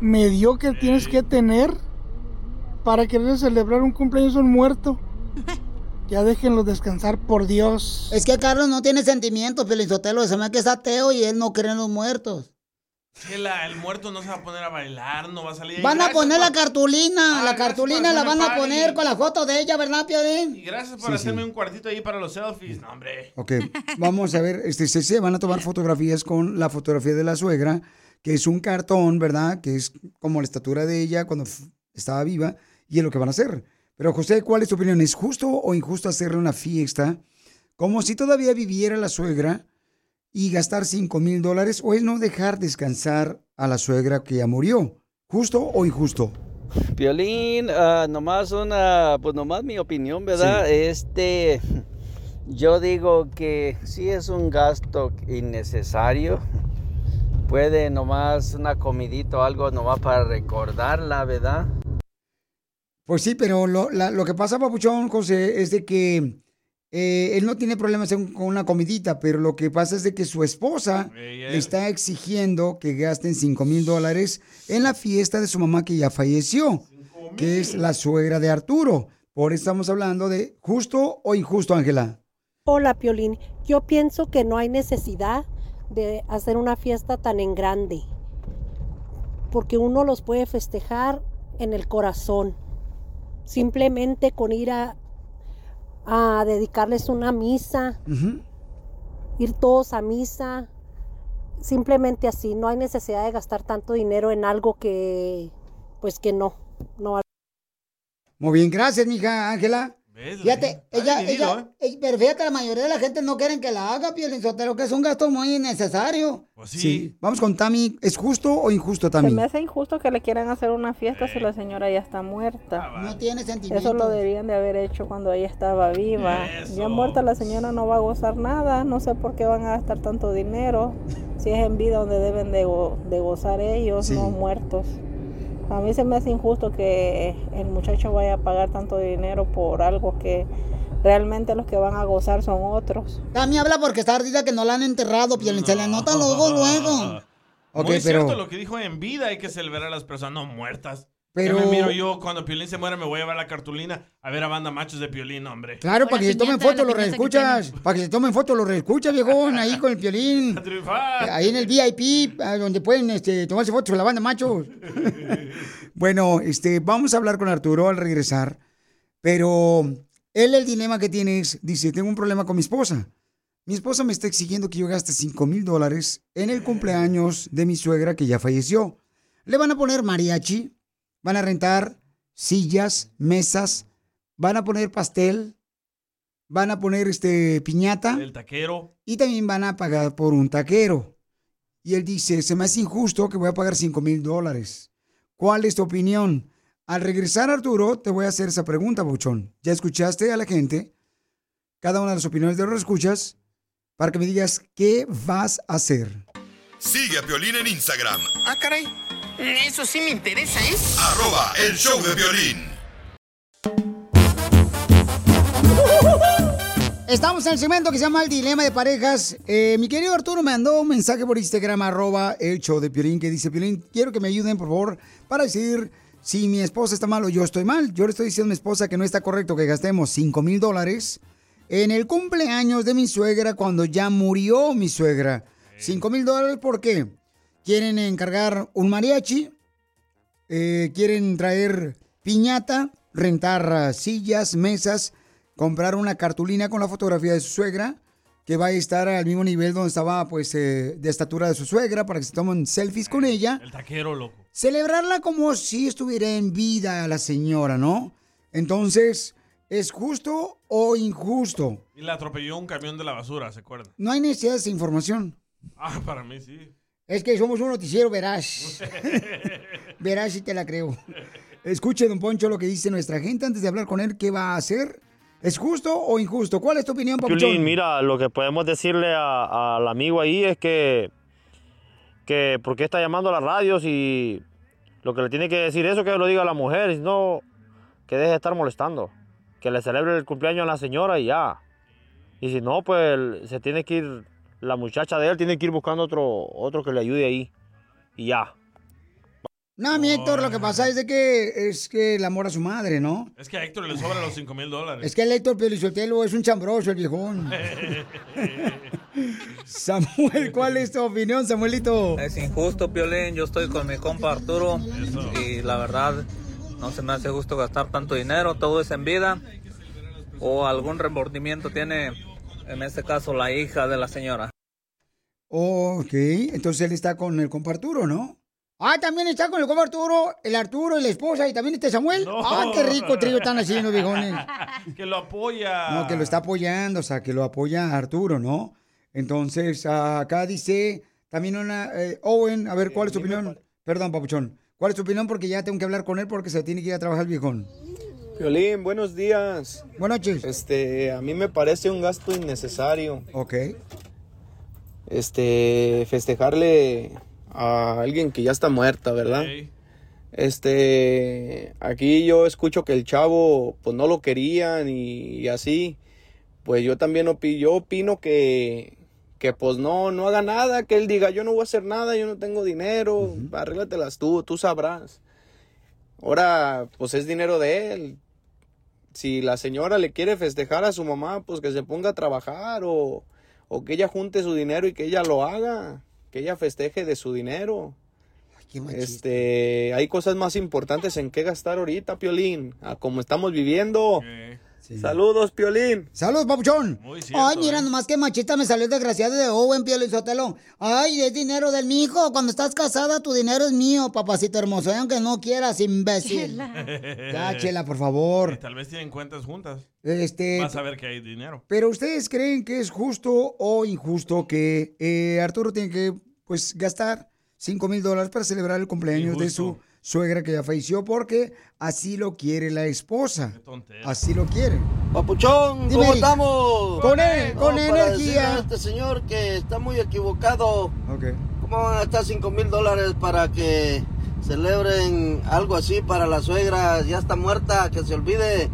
mediocre tienes que tener para querer celebrar un cumpleaños de un muerto? *laughs* Ya déjenlo descansar, por Dios. Es que Carlos no tiene sentimientos, Pelizotelo, se me hace que es ateo y él no cree en los muertos. Chela, el muerto no se va a poner a bailar, no va a salir. ahí. Van a Gracias poner la cartulina, Ah, la gracias cartulina la van a poner con la foto de ella, ¿verdad, Piolín? Y gracias por Sí, hacerme sí. un cuartito ahí para los selfies. No, hombre. Ok, vamos a ver, este, se, se van a tomar fotografías con la fotografía de la suegra, que es un cartón, ¿verdad? Que es como la estatura de ella cuando estaba viva, y es lo que van a hacer. Pero José, ¿cuál es tu opinión? ¿Es justo o injusto hacerle una fiesta como si todavía viviera la suegra y gastar 5 mil dólares o es no dejar descansar a la suegra que ya murió? ¿Justo o injusto? Piolín, ah, nomás una, pues nomás mi opinión, ¿verdad? Este, yo digo que sí es un gasto innecesario. Puede nomás una comidita o algo nomás para recordarla, ¿verdad? Pues sí, pero lo, la- lo que pasa, Papuchón, José, es de que eh, él no tiene problemas con una comidita, pero lo que pasa es de que su esposa le está exigiendo que gasten 5 mil dólares en la fiesta de su mamá que ya falleció, que es la suegra de Arturo. Por eso estamos hablando de justo o injusto, Ángela. Hola, Piolín. Yo pienso que no hay necesidad de hacer una fiesta tan en grande, porque uno los puede festejar en el corazón, simplemente con ir a, a dedicarles una misa, ir todos a misa, simplemente así. No hay necesidad de gastar tanto dinero en algo que, pues que no, no. Muy bien, gracias, mija Ángela. ¿Ves? Fíjate, ella, dividido, ella, eh, pero fíjate, la mayoría de la gente no quieren que la haga, Piolín Sotelo, que es un gasto muy innecesario. Pues sí. Vamos con Tami. ¿Es justo o injusto, Se Tami? me hace injusto que le quieran hacer una fiesta si la señora ya está muerta. No tiene sentimientos. Eso lo debían de haber hecho cuando ella estaba viva. Eso. Ya muerta la señora no va a gozar nada. No sé por qué van a gastar tanto dinero. Si es en vida donde deben de, go- de gozar ellos, no muertos. A mí se me hace injusto que el muchacho vaya a pagar tanto dinero por algo que realmente los que van a gozar son otros. Tami habla porque está ardida que no la han enterrado, Piolín. Se le nota luego, luego. *laughs* Ok, Muy pero- cierto lo que dijo en vida, hay que celebrar a las personas no muertas. Pero- Ya me miro yo, cuando Piolín se muera me voy a llevar la cartulina a ver a banda machos de Piolín, hombre. Claro, para que se tomen fotos los reescuchas. Para que se tomen fotos los reescuchas, viejón, ahí con el piolín. *laughs* Ahí en el VIP, donde pueden este, tomarse fotos con la banda machos. *laughs* bueno, este, vamos a hablar con Arturo al regresar. Pero él el dilema que tiene es, dice, tengo un problema con mi esposa. Mi esposa me está exigiendo que yo gaste 5 mil dólares en el cumpleaños de mi suegra que ya falleció. Le van a poner mariachi, van a rentar sillas, mesas, van a poner pastel, van a poner este piñata El taquero. y también van a pagar por un taquero. Y él dice, se me hace injusto que voy a pagar 5 mil dólares. ¿Cuál es tu opinión? Al regresar, Arturo, te voy a hacer esa pregunta, Buchón. ¿Ya escuchaste a la gente? Cada una de las opiniones de los escuchas para que me digas qué vas a hacer. Sigue a Piolín en Instagram, Ah, caray. Eso sí me interesa, ¿eh? arroba el show de violín. Estamos en el segmento que se llama El Dilema de Parejas. Eh, mi querido Arturo me mandó un mensaje por Instagram, arroba el show de Piolín, que dice, Piolín, quiero que me ayuden, por favor, para decidir si mi esposa está mal o yo estoy mal. Yo le estoy diciendo a mi esposa que no está correcto que gastemos 5 mil dólares en el cumpleaños de mi suegra cuando ya murió mi suegra. 5 mil dólares, ¿por qué? Quieren encargar un mariachi, eh, quieren traer piñata, rentar sillas, mesas, comprar una cartulina con la fotografía de su suegra, que va a estar al mismo nivel donde estaba, pues, eh, de estatura de su suegra, para que se tomen selfies con ella. El taquero, loco. Celebrarla como si estuviera en vida la señora, ¿no? Entonces, ¿es justo o injusto? Y le atropelló un camión de la basura, ¿se acuerdan? No hay necesidad de esa información. Ah, para mí sí. Es que somos un noticiero veraz. *laughs* Verás si te la creo. Escuche, don Poncho, lo que dice nuestra gente antes de hablar con él. ¿Qué va a hacer? ¿Es justo o injusto? ¿Cuál es tu opinión, Papuchón? mira, lo que podemos decirle a- al amigo ahí es que, que por qué está llamando a las radios y lo que le tiene que decir eso que lo diga a la mujer, y si no, que deje de estar molestando, que le celebre el cumpleaños a la señora y ya. Y si no, pues se tiene que ir, la muchacha de él tiene que ir buscando otro, otro que le ayude ahí y ya. No, mi Héctor, lo que pasa es de que es que el amor a su madre, ¿no? Es que a Héctor le sobran los 5 mil dólares. Es que el Héctor Pelizotelo es un chambroso, el viejón. *laughs* Samuel, ¿cuál es tu opinión, Samuelito? Es injusto, Piolín. Yo estoy con mi compa Arturo y la verdad no se me hace justo gastar tanto dinero. Todo es en vida o algún remordimiento tiene, en este caso, la hija de la señora. Ok, entonces él está con el compa Arturo, ¿no? Ah, también está con el compa Arturo, el Arturo y la esposa, y también está Samuel. Ah, qué rico trío están haciendo, viejones. *laughs* que lo apoya. No, que lo está apoyando, o sea, que lo apoya a Arturo, ¿no? Entonces, acá dice también una... eh, Owen, a ver, ¿cuál es tu opinión? Perdón, papuchón. ¿Cuál es tu opinión? Porque ya tengo que hablar con él porque se tiene que ir a trabajar el viejón. Violín, buenos días. Buenas noches. Este, a mí me parece un gasto innecesario. Ok. Este, festejarle a alguien que ya está muerta, ¿verdad? Este, aquí yo escucho que el chavo, pues no lo querían y, y así. Pues yo también opino, yo opino que, que pues no, no haga nada, que él diga, yo no voy a hacer nada, yo no tengo dinero, arréglatelas tú, tú sabrás. Ahora, pues es dinero de él. Si la señora le quiere festejar a su mamá, pues que se ponga a trabajar o, o que ella junte su dinero y que ella lo haga, que ella festeje de su dinero. Este, hay cosas más importantes en qué gastar ahorita, Piolín, a como estamos viviendo. Saludos, Piolín. Saludos, papuchón. Ay, ¿eh? mira, nomás qué machista me salió el desgraciado de Owen Piolín Sotelo. Ay, es dinero del mijo. Cuando estás casada, tu dinero es mío, papacito hermoso. ¿eh? Aunque no quieras, imbécil. *laughs* Ya, Chela, por favor. Y tal vez tienen cuentas juntas. Este, Vas a ver que hay dinero. Pero ustedes creen que es justo o injusto que eh, Arturo tiene que, pues, gastar 5 mil dólares para celebrar el cumpleaños de su suegra que ya falleció porque así lo quiere la esposa. Así lo quiere. Papuchón, ¿cómo estamos? Con él, con No, para decirle energía. a este señor que está muy equivocado. ¿Cómo van a gastar 5 mil dólares para que celebren algo así para la suegra? Ya está muerta, que se olvide.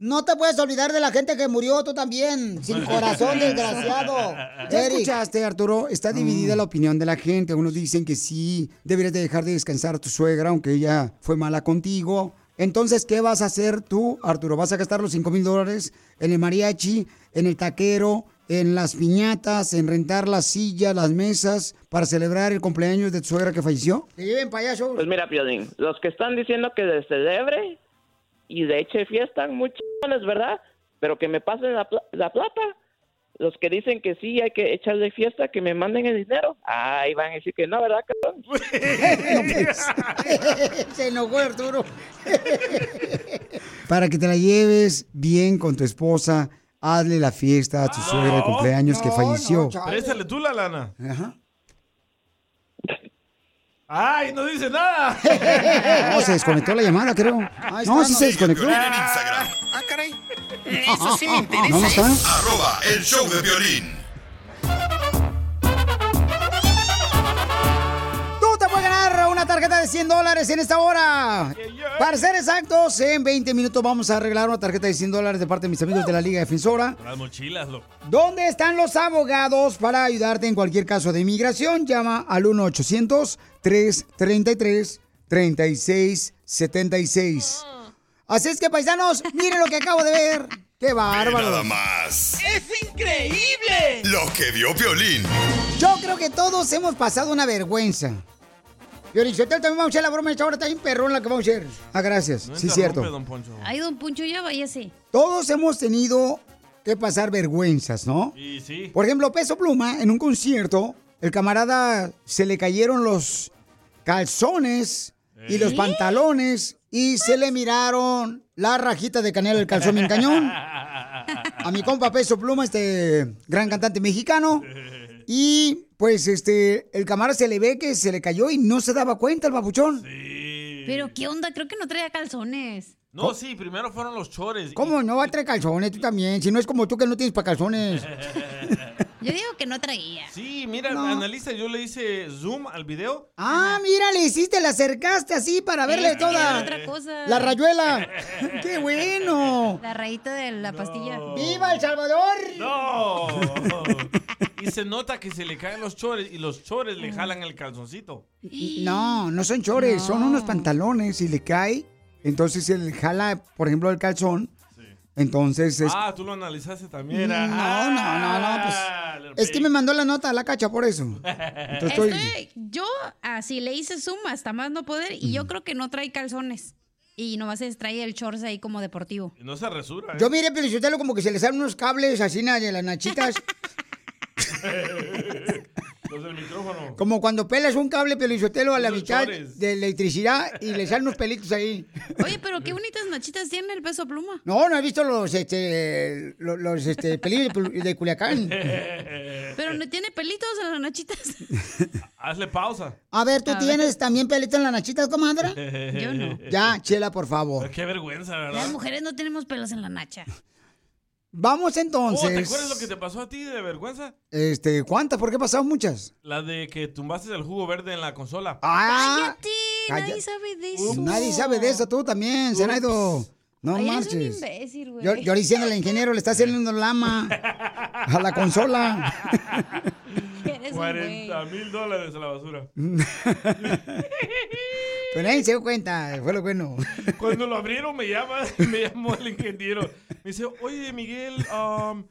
No te puedes olvidar de la gente que murió, tú también. Sin *laughs* corazón, desgraciado. ¿Ya escuchaste, Arturo? Está dividida la opinión de la gente. Unos dicen que sí, deberías de dejar de descansar a tu suegra, aunque ella fue mala contigo. Entonces, ¿qué vas a hacer tú, Arturo? ¿Vas a gastar los 5 mil dólares en el mariachi, en el taquero, en las piñatas, en rentar las sillas, las mesas, para celebrar el cumpleaños de tu suegra que falleció? Que lleven payasos. Pues mira, Piolín, los que están diciendo que se celebre y de eche fiesta, muy chingones, ¿verdad? Pero que me pasen la, la plata. Los que dicen que sí hay que echarle fiesta, que me manden el dinero. Ahí van a decir que no, ¿verdad, cabrón? *laughs* Se enojó Arturo. para que te la lleves bien con tu esposa. Hazle la fiesta a tu suegra de cumpleaños que falleció. Préstale tú la lana. Ajá. ¡Ay, no dice nada! *laughs* No, se desconectó la llamada, creo. No, sí se desconectó. En Instagram. Ah, caray. Eso sí me interesa. No, no está. Arroba el show de violín. Tú te puedes ganar una tarjeta de 100 dólares en esta hora. Para ser exactos, en 20 minutos vamos a arreglar una tarjeta de 100 dólares de parte de mis amigos de la Liga Defensora. Las mochilas, loco. ¿Dónde están los abogados para ayudarte en cualquier caso de inmigración? Llama al 1-800-333-3676. Así es que, paisanos, miren lo que acabo de ver. ¡Qué Ve Nada bárbaro! más. ¡Es increíble! Lo que vio Piolín. Yo creo que todos hemos pasado una vergüenza. Piolichotel, también vamos a hacer la broma esta hora, está bien perrón la que vamos a hacer. Ah, gracias. No sí, cierto. don Poncho. Ay, don Poncho, ya váyase. Todos hemos tenido que pasar vergüenzas, ¿no? Y sí. Por ejemplo, Peso Pluma, en un concierto, el camarada se le cayeron los calzones y los ¿Sí? pantalones y se le miraron la rajita de canela del calzón bien cañón. A mi compa Peso Pluma, este gran cantante mexicano. Y pues este, el camarada se le ve que se le cayó y no se daba cuenta el babuchón. Pero, ¿qué onda? Creo que no traía calzones. No, sí, primero fueron los chores. ¿Cómo no va a traer calzones? Tú también. Si no es como tú que no tienes para calzones. *laughs* Yo digo que no traía. Sí, mira, No. analiza, yo le hice zoom al video. Ah, mira, le hiciste, le acercaste así para verle Eh, toda otra cosa. la rayuela. *laughs* ¡Qué bueno! La rayita de la pastilla. ¡Viva El Salvador! ¡No! y se nota que se le caen los chores y los chores le jalan el calzoncito. No, no son chores, son unos pantalones y le cae. Entonces él jala, por ejemplo, el calzón. Entonces es. Ah, tú lo analizaste también. No, ah. no, no, no, pues, Es que me mandó la nota a la cacha por eso. *laughs* Entonces estoy. Estoy- yo así le hice zoom hasta más no poder y yo creo que no trae calzones. Y nomás se trae el shorts ahí como deportivo. Y no se resura. ¿eh? Yo miré, Pelichotelo, como que se le salen unos cables así de las nachitas. *laughs* *laughs* Los del micrófono. Como cuando pelas un cable Pelichotelo a la Los mitad chores. de electricidad y le salen unos pelitos ahí. Oye, pero qué bonitas nachitas tiene el peso pluma. No, no he visto los, este, los, los, este, pelillos de, de Culiacán. Pero no tiene pelitos en las nachitas. *laughs* Hazle pausa. A ver, ¿tú A ver. tienes también pelitos en las nachitas, comadre? Yo no. Ya, Chela, por favor. Qué vergüenza, ¿verdad? Las mujeres no tenemos pelos en la nacha. Vamos Oh, ¿Te entonces. acuerdas lo que te pasó a ti de vergüenza? Este, ¿cuántas? ¿Por qué pasaron muchas? La de que tumbaste el jugo verde en la consola. Ah, Nadie Calla- sabe de eso. nadie sabe de eso, tú también, Zenaido. No Ay, eres un marches. imbécil, güey. Yo, yo diciendo al ingeniero, le está haciendo lama a la consola. *laughs* *laughs* Eres un 40 mil dólares a la basura. *laughs* Pero nadie se dio cuenta, fue lo bueno. *laughs* Cuando lo abrieron me llama, me llamó el ingeniero. Me dice, oye Miguel, um,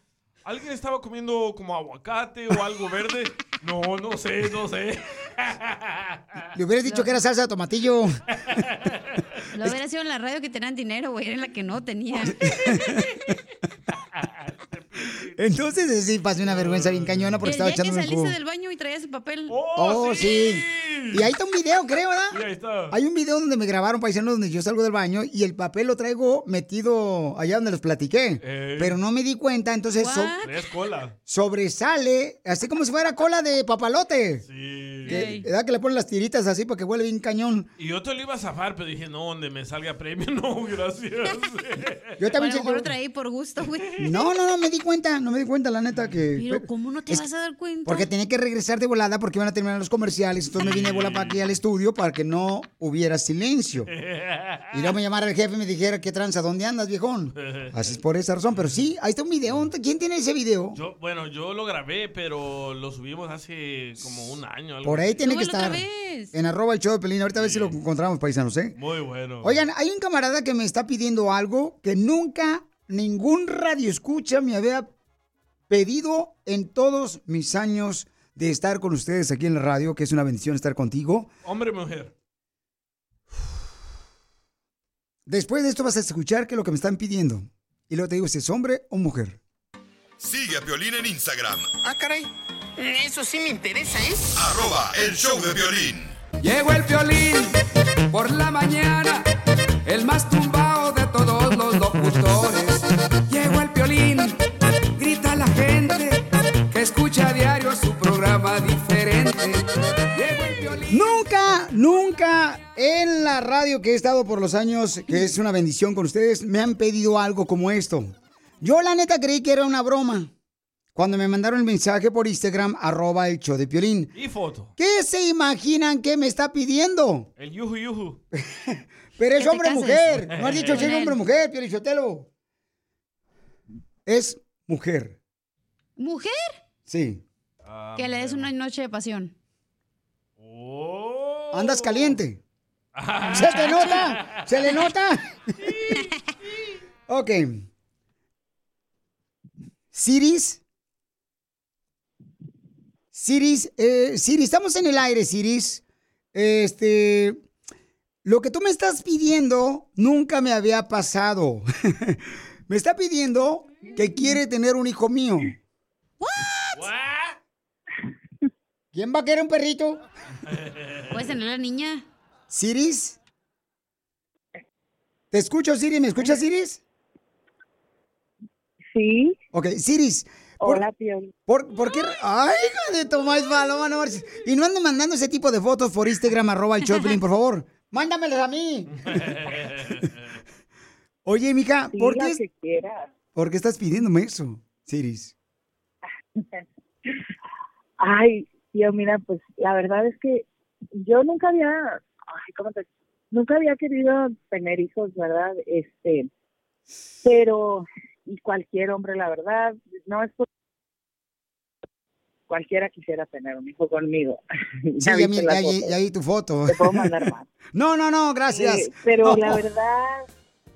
¿alguien estaba comiendo como aguacate o algo verde? No, no sé, no sé. Le hubieras dicho que era salsa de tomatillo. Lo hubiera sido en la radio que tenían dinero, güey. Era en la que no tenía. Entonces sí pasé una vergüenza bien cañona porque el estaba día que saliste del baño y traías el papel. Oh, sí. Y ahí está un video, creo, ¿verdad? Sí, ahí está. Hay un video donde me grabaron paisanos donde yo salgo del baño y el papel lo traigo metido allá donde los platiqué. Eh. Pero no me di cuenta, entonces so- Traes cola. sobresale, así como si fuera cola de papalote. Sí. Que, ¿Verdad que le ponen las tiritas así para que huele bien cañón? Y yo te lo iba a zafar, pero dije, no, donde me salga premio, *laughs* no, gracias. Yo también a lo traí por gusto, güey. No, no, no, me di cuenta, no me di cuenta, la neta, que... Pero ¿cómo no te Es- vas a dar cuenta? Porque tenía que regresar de volada porque iban a terminar los comerciales. Entonces me vine de volada para aquí al estudio para que no hubiera silencio. Y luego me llamara el jefe y me dijera, ¿qué tranza? ¿Dónde andas, viejón? Así es por esa razón. Pero sí, ahí está un video. ¿Quién tiene ese video? Yo, bueno, yo lo grabé, pero lo subimos hace como un año. algo Por ahí así. tiene que estar. En arroba el show de Pelín. Ahorita a ver si lo encontramos, paisanos, ¿eh? Muy bueno. Oigan, hay un camarada que me está pidiendo algo que nunca ningún radio escucha me había pedido en todos mis años de estar con ustedes aquí en la radio, que es una bendición estar contigo. Hombre, mujer. Después de esto vas a escuchar que lo que me están pidiendo. Y luego te digo si es hombre o mujer. Sigue a Piolín en Instagram. Ah, caray. Eso sí me interesa, ¿eh? Arroba el show de violín. Llegó el violín por la mañana, el más tumbado de todos los Nunca, nunca en la radio que he estado por los años, que es una bendición con ustedes, me han pedido algo como esto. Yo la neta creí que era una broma. Cuando me mandaron el mensaje por Instagram, arroba el show de Piolín. Y foto. ¿Qué se imaginan que me está pidiendo? El yuju yuju. *laughs* Pero es hombre-mujer. No has eh, dicho si es eh, hombre-mujer, eh. Piolichotelo. Es mujer. ¿Mujer? Sí. Que le des una noche de pasión. Andas caliente. ¿Se te nota? ¿Se le nota? ok. Siris. Siris, eh, Siris, estamos en el aire, Siris. Este, lo que tú me estás pidiendo nunca me había pasado. *laughs* me está pidiendo que quiere tener un hijo mío. ¿Quién va a querer un perrito? *laughs* ¿Puedes tener la niña? ¿Siris? Te escucho, Siris. ¿Me escuchas, Siris? Sí. Ok, Siris. Hola, Piolín. ¿Por, por qué? ¡Ay, hija de Tomás Paloma! No, y no ande mandando ese tipo de fotos por Instagram, arroba el Choplin, por favor. *laughs* Mándamelas a mí. *laughs* Oye, mija, ¿por qué, que. ¿por qué estás pidiéndome eso, Siris? Ay, tío, mira, pues la verdad es que yo nunca había, ay, ¿cómo te? Nunca había querido tener hijos, ¿verdad? Este, pero, y cualquier hombre, la verdad, no es por... Cualquiera quisiera tener un hijo conmigo. *laughs* Sí, Ya la ya- ya vi tu foto. Te puedo mandar *laughs* más. No, no, no, gracias. Pero No. la verdad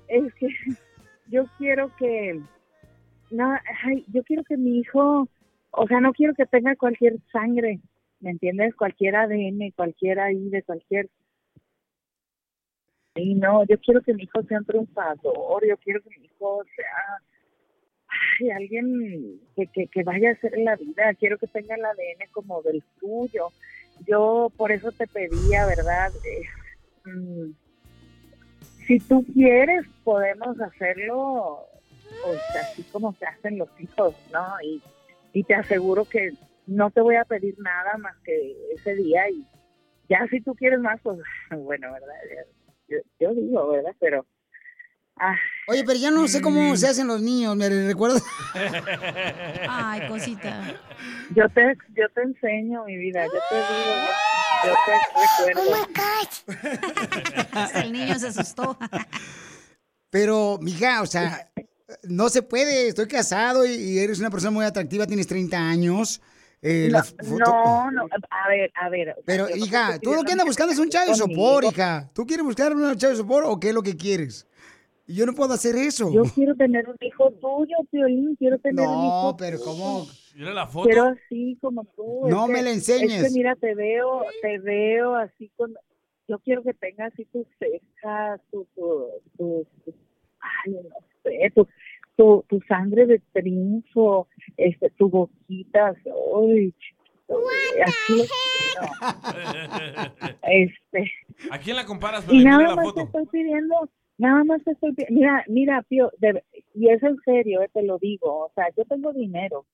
es que *laughs* yo quiero que, no, ay, yo quiero que mi hijo, o sea, no quiero que tenga cualquier sangre, ¿me entiendes? Cualquier ADN, cualquier ahí de cualquier. Y no, yo quiero que mi hijo sea un triunfador, yo quiero que mi hijo sea alguien que, que, que vaya a hacer en la vida, quiero que tenga el ADN como del tuyo. Yo por eso te pedía, ¿verdad? Eh, mm, si tú quieres, podemos hacerlo pues, así como se hacen los hijos, ¿no? Y, y te aseguro que no te voy a pedir nada más que ese día y ya si tú quieres más, pues *laughs* bueno, ¿verdad? Yo, yo digo, ¿verdad? Pero... ah, Oye, pero ya no sé cómo se hacen los niños, ¿me recuerdas? Ay, cosita. Yo te, yo te enseño, mi vida, yo te digo, yo, yo te recuerdo. *laughs* Hasta el niño se asustó. Pero, mija, o sea, no se puede. Estoy casado y, y eres una persona muy atractiva, tienes 30 años. Eh, No, la foto- no, no, a ver, a ver. Pero, yo no hija, tú lo que andas buscando es un chavo sopor, hija. ¿Tú quieres buscar un chavo de sopor o qué es lo que quieres? Y yo no puedo hacer eso. Yo quiero tener un hijo tuyo, Piolín, quiero tener un hijo No, pero ¿cómo? Mira la foto. Quiero así como tú. No es me que- la enseñes. Es que mira, te veo, te veo así con... Yo quiero que tengas así tus cejas, tu, tu, tu, tu- ay, no sé, tu, tu, tu sangre de triunfo, este, tu boquita, ay, así lo quiero. *laughs* Este, ¿A quién la comparas? y? Mira nada la más te estoy pidiendo, nada más te estoy pidiendo, mira, mira, Pío, de- y es en serio, eh, te lo digo, o sea, yo tengo dinero.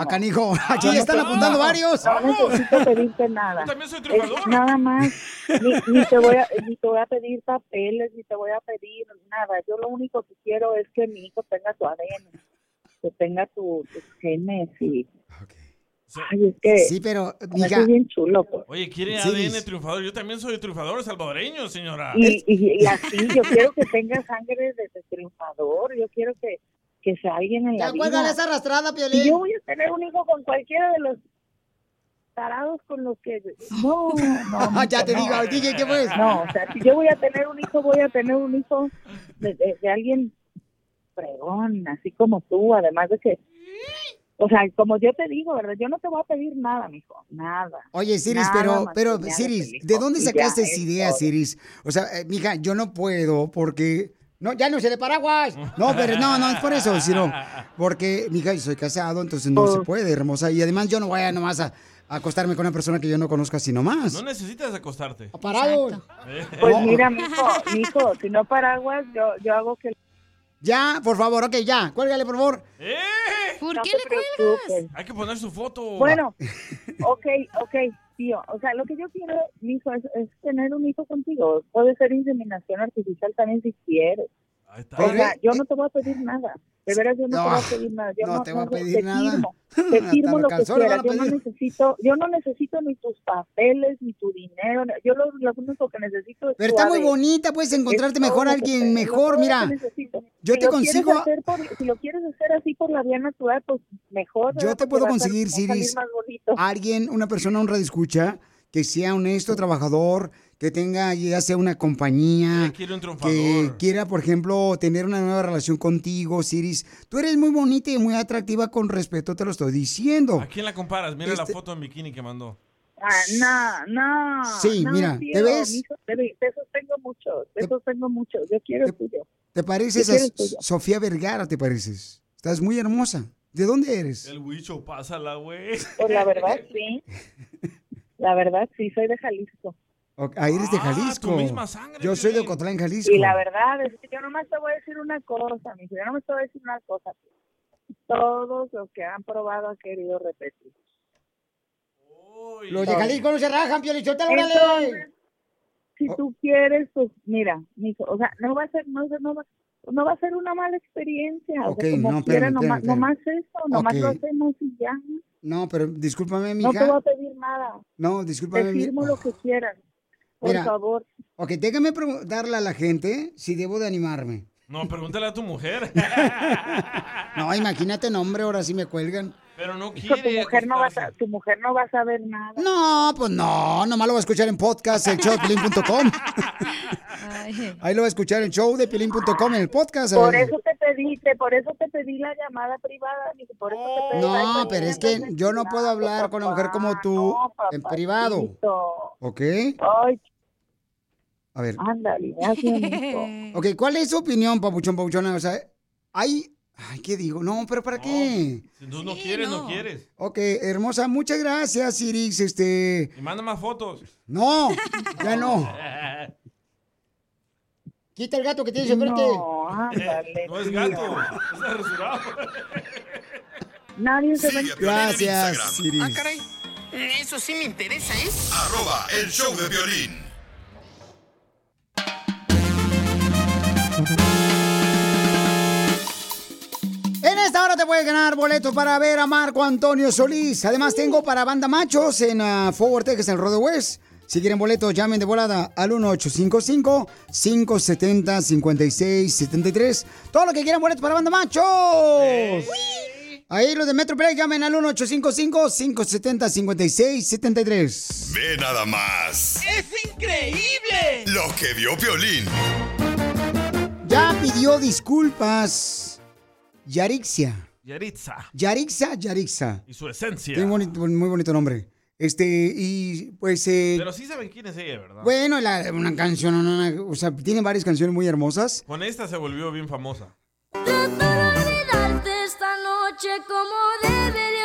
Ah, canijo, *laughs* aquí ya están apuntando varios. No necesito pedirte nada. *laughs* también soy Es nada más, ni, ni te voy a, ni te voy a pedir papeles, ni te voy a pedir nada. Yo lo único que quiero es que mi hijo tenga tu ADN, que tenga tu, tus genes y... Ay, es que... Sí, pero, mija- bien chulo, pues. Oye, ¿quiere Sí, ADN triunfador? Yo también soy triunfador salvadoreño, señora. Y, y, y así, yo quiero que tenga sangre de, de triunfador, yo quiero que, que sea alguien en la Ya vida. esa arrastrada, Piolín. Y yo voy a tener un hijo con cualquiera de los tarados con los que... *laughs* No, *laughs* no. Ya te no. digo, DJ, ¿qué pues? No, o sea, si yo voy a tener un hijo, voy a tener un hijo de, de- de alguien fregón, así como tú, además de que... O sea, como yo te digo, ¿verdad? Yo no te voy a pedir nada, mijo, nada. Oye, Siris, Nada pero, pero, Siris, ¿de dónde sacaste esa es idea. Siris? O sea, eh, mija, yo no puedo porque... No, ya no se de paraguas. No, pero no, no es por eso, sino porque, mija, yo soy casado, entonces no Oh. se puede, hermosa. Y además yo no voy a nomás a, a acostarme con una persona que yo no conozco así nomás. No necesitas acostarte. Parado. Pues No. mira, mijo, mijo, si no paraguas, yo, yo hago que... Ya, por favor, ok, ya. Cuélgale, por favor. ¿Por no qué le preocupes. Hay que poner su foto. Bueno, *laughs* ok, ok. Tío. O sea, lo que yo quiero, hijo, es, es tener un hijo contigo. Puede ser inseminación artificial también si quieres. O sea, yo no te voy a pedir nada. De veras, yo no, te voy a pedir nada. Yo no no, te voy a *laughs* no, pedir te nada. Firmo, te firmo lo que quieras. Yo no necesito, yo no necesito ni tus papeles, ni tu dinero. Yo lo, lo único que necesito es Pero está muy bonita, puedes encontrarte Es mejor a alguien te- mejor, mira. Yo Si te consigo- hacer por- si lo quieres hacer así por la vía natural, pues mejor. Yo te puedo conseguir, Siris, alguien, una persona, un escucha que sea honesto, trabajador, que tenga ya sea una compañía, quiere un que quiera, por ejemplo, tener una nueva relación contigo, Siris. Tú eres muy bonita y muy atractiva con respeto, te lo estoy diciendo. ¿A quién la comparas? Mira la Este- foto en bikini que mandó. Ah, no, no. Sí, no, mira, tío, ¿te ves? mijo, De, esos tengo muchos, de esos tengo muchos. Yo quiero el tuyo. ¿Te pareces a. Sofía Vergara, te pareces? Estás muy hermosa. ¿De dónde eres? El huicho, pásala, güey. Pues la verdad, *laughs* sí. La verdad, sí, soy de Jalisco. Ok, Ah, eres de Jalisco. tu misma sangre, Yo soy de. Ocotlán, Jalisco. Y la verdad es que yo nomás te voy a decir una cosa, mi Yo nomás te voy a decir una cosa. Todos los que han probado han querido repetir. Los de Jalisco no se rajan, Entonces, órale. si tú quieres, pues mira, mijo, o sea, no va a ser, no, no va, no va a ser una mala experiencia. o Ok, sea, como no, quiera, espérame, nomás, espérame, nomás eso, nomás Ok. lo hacemos y ya. No, pero discúlpame, No te mija. voy a pedir nada. No, Te discúlpame. mi- firmo lo que quieras. Por Mira. favor. Ok, déjame preguntarle a la gente si debo de animarme. No, pregúntale a tu mujer. *laughs* No, imagínate, no, hombre, ahora sí me cuelgan. Pero no Hijo, tu quiere. mujer no va a, tu mujer no va a saber nada. No, pues no, nomás lo va a escuchar en podcast, el showdepilín.com. Ahí lo va a escuchar en showdepilín.com, en el podcast. Por eso te pedí, te- por eso te pedí la llamada privada, por eso te pedí la- No, pero es que yo no puedo hablar con una mujer como tú en privado. ¿Ok? Ay, A ver. ándale, me hace bonito. Ok, ¿cuál es su opinión, papuchón, papuchona? O sea, hay... Ay, ¿qué digo? No, pero ¿para qué? Si tú no quieres, no. quieres. Ok, hermosa, muchas gracias, Iris. Este... Y manda más fotos. No, ya no. Quita el gato que tienes enfrente. No, ándale. No es gato, es arrasurado. Nadie se va Gracias, Iris. Ah, caray. Eso sí me interesa, ¿eh? Arroba el show de violín. En esta hora te puedes ganar boletos para ver a Marco Antonio Solís. Además, tengo para Banda Machos en uh, Forward Texas, en el Rodo West. Si quieren boletos, llamen de volada al 1855-570-5673. Todo lo que quieran boletos para Banda Machos. Ahí los de Metroplex llamen al 1855-570-5673. Ve nada más. ¡Es increíble! Lo que vio violín. Ya pidió disculpas Yarixia. Yaritza. Yarixa, Yarixa. Y su esencia. Tiene un bonito- muy bonito nombre. Este, y pues... eh, Pero sí saben quién es ella, ¿verdad? Bueno, la- una canción, una- una- o sea, tiene varias canciones muy hermosas. Con esta se volvió bien famosa. olvidarte esta noche como debería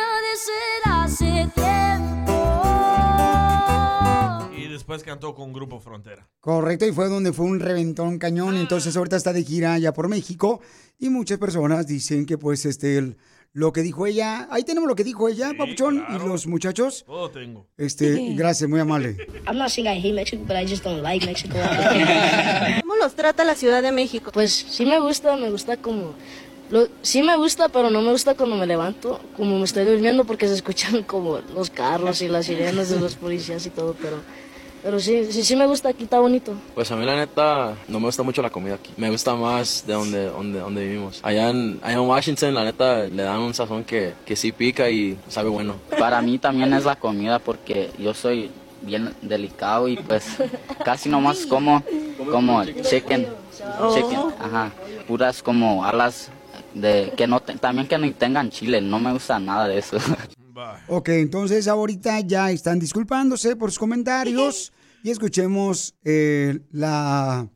después cantó con Grupo Frontera. Correcto, y fue donde fue un reventón cañón. Entonces ahorita está de gira ya por México. Y muchas personas dicen que pues este, el- lo que dijo ella, ahí tenemos lo que dijo ella, Papuchón, y los muchachos. Todo tengo. Este, gracias, muy amable. I'm not saying I hate Mexico, but I just don't like Mexico. *laughs* ¿Cómo los trata la Ciudad de México? Pues sí me gusta, me gusta como... Lo, sí me gusta, pero no me gusta cuando me levanto, como me estoy durmiendo porque se escuchan como los carros y las sirenas de los policías y todo, pero, pero sí, sí, sí me gusta, aquí está bonito. Pues a mí la neta no me gusta mucho la comida aquí. Me gusta más de donde, donde, donde vivimos. Allá en, allá en Washington la neta le dan un sazón que, que sí pica y sabe bueno. Para mí también es la comida porque yo soy bien delicado y pues casi nomás como como chicken, chicken, ajá, puras como alas de que no te- también que no tengan chile, no me gusta nada de eso. *laughs* Ok, entonces ahorita ya están disculpándose por sus comentarios y escuchemos eh, la,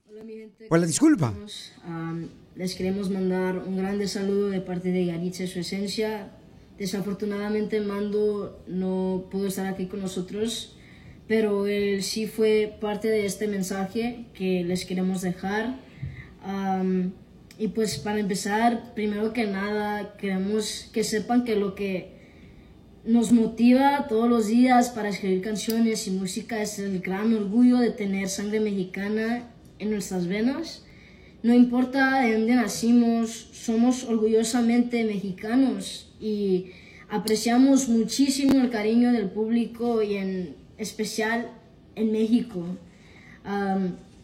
pues, la disculpa. Am, les queremos mandar un grande saludo de parte de Yaritza y su esencia. Desafortunadamente Mando no pudo estar aquí con nosotros, pero él sí fue parte de este mensaje que les queremos dejar. Am, y pues para empezar, primero que nada, queremos que sepan que lo que nos motiva todos los días para escribir canciones y música. Es el gran orgullo de tener sangre mexicana en nuestras venas. No importa de dónde nacimos, somos orgullosamente mexicanos y apreciamos muchísimo el cariño del público y en especial en México.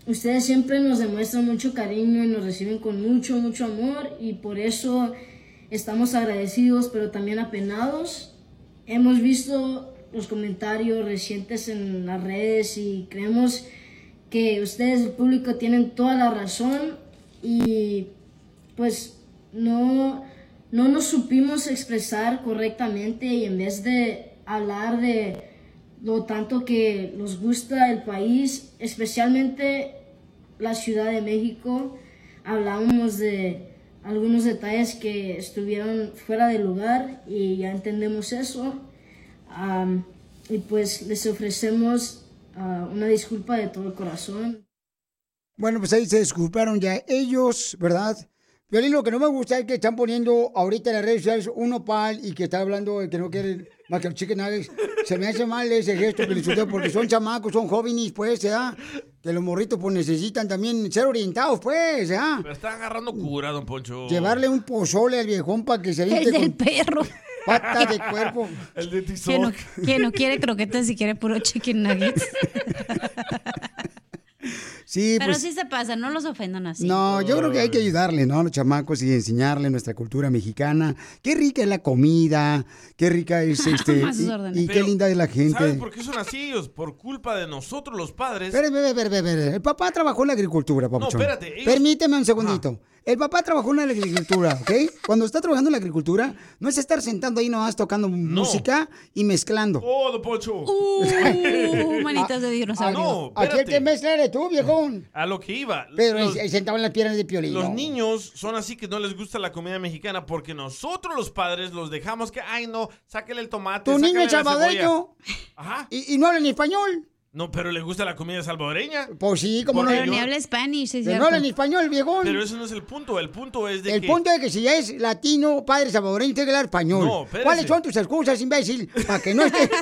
Ustedes siempre nos demuestran mucho cariño y nos reciben con mucho, mucho amor y por eso estamos agradecidos pero también apenados. Hemos visto los comentarios recientes en las redes y creemos que ustedes, el público, tienen toda la razón y pues no, no nos supimos expresar correctamente y en vez de hablar de lo tanto que nos gusta el país, especialmente la Ciudad de México, hablamos de algunos detalles que estuvieron fuera de lugar y ya entendemos eso. Am, y pues les ofrecemos ah, una disculpa de todo el corazón. Bueno, pues ahí se disculparon ya ellos, ¿verdad? Violín, lo que no me gusta es que están poniendo ahorita en las redes sociales un opal y que está hablando de que no quieren más que los chicken nuggets. Se me hace mal ese gesto, Feliciteo, porque son chamacos, son jóvenes, pues, ¿ya? Que los morritos, pues, necesitan también ser orientados, pues, ¿ya? Me está agarrando cura, don Poncho. Llevarle un pozole al viejón para que se El del con perro. patas de cuerpo. *laughs* El de Que no, que no quiere croquetas y quiere puro chicken nuggets. *laughs* Sí, Pero pues... sí se pasa, no los ofendan así. No, yo creo que hay que ayudarle, ¿no? A los chamacos y enseñarle nuestra cultura mexicana. Qué rica es la comida, qué rica es *laughs* este. Más y, qué linda es la ¿Sabes gente. por qué son así ellos? Por culpa de nosotros, los padres. Espera, espera, espera. El papá trabajó en la agricultura, papuchón. espérate, ellos- Permíteme un segundito. El papá trabajó en la agricultura, ¿ok? Cuando está trabajando en la agricultura, no es estar sentando ahí nomás tocando música y mezclando. Oh, don Poncho. Uh, manitas de dinosaurio. no, Aquí el espérate. que mezcla eres tú, viejón. A lo que iba. Pero los, sentado en las piernas de piolín. los niños son así que no les gusta la comida mexicana porque nosotros los padres los dejamos que, ay no, sáquele el tomate. Tu niño es la cebolla". salvadoreño. Ajá. Y, y no habla ni español. No, pero le gusta la comida salvadoreña. Pues sí, como no. Pero ni habla Spanish, sí, es Pero no habla ni español, viejón. Pero ese no es el punto. El punto es de El que. punto es que si ya es latino, padre salvadoreño, tiene que hablar español. No, espérese. ¿Cuáles son tus excusas, imbécil? Para que no esté... *laughs*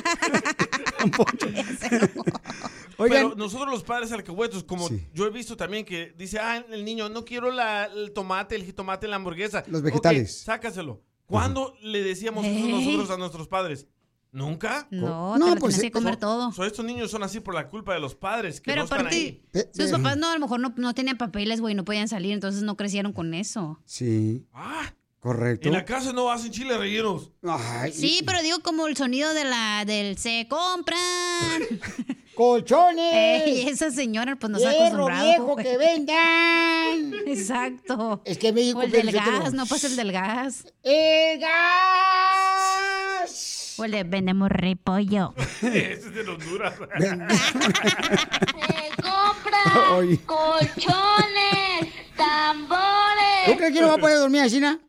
*laughs* Oigan, Pero nosotros los padres alcahuetos, como yo he visto también que dice, ah, el niño, no quiero la- el tomate, el jitomate la hamburguesa. Los vegetales. sácaselo. ¿Cuándo le decíamos eso Ey. nosotros a nuestros padres? ¿Nunca? No, te lo pues, tienes que comer todo. so estos niños son así por la culpa de los padres que Pero no están aparte, ahí. sus papás no, a lo mejor no, no tenían papeles, güey, no podían salir, entonces no crecieron con eso. Sí. Correcto. En la casa no hacen chile rellenos. Ay, Sí, pero digo como el sonido de la del se compran. *laughs* ¡Colchones! Ey, esa señora pues no se ha ¡Hierro acostumbrado. viejo güey. que vendan! *laughs* Exacto. Es que México... O el del gas, no pasa el del gas. ¡El gas! O el de vendemos repollo. *laughs* Ese es de Honduras. *laughs* *laughs* Oye. colchones, tambores. ¿Tú crees que no va a poder dormir así, na?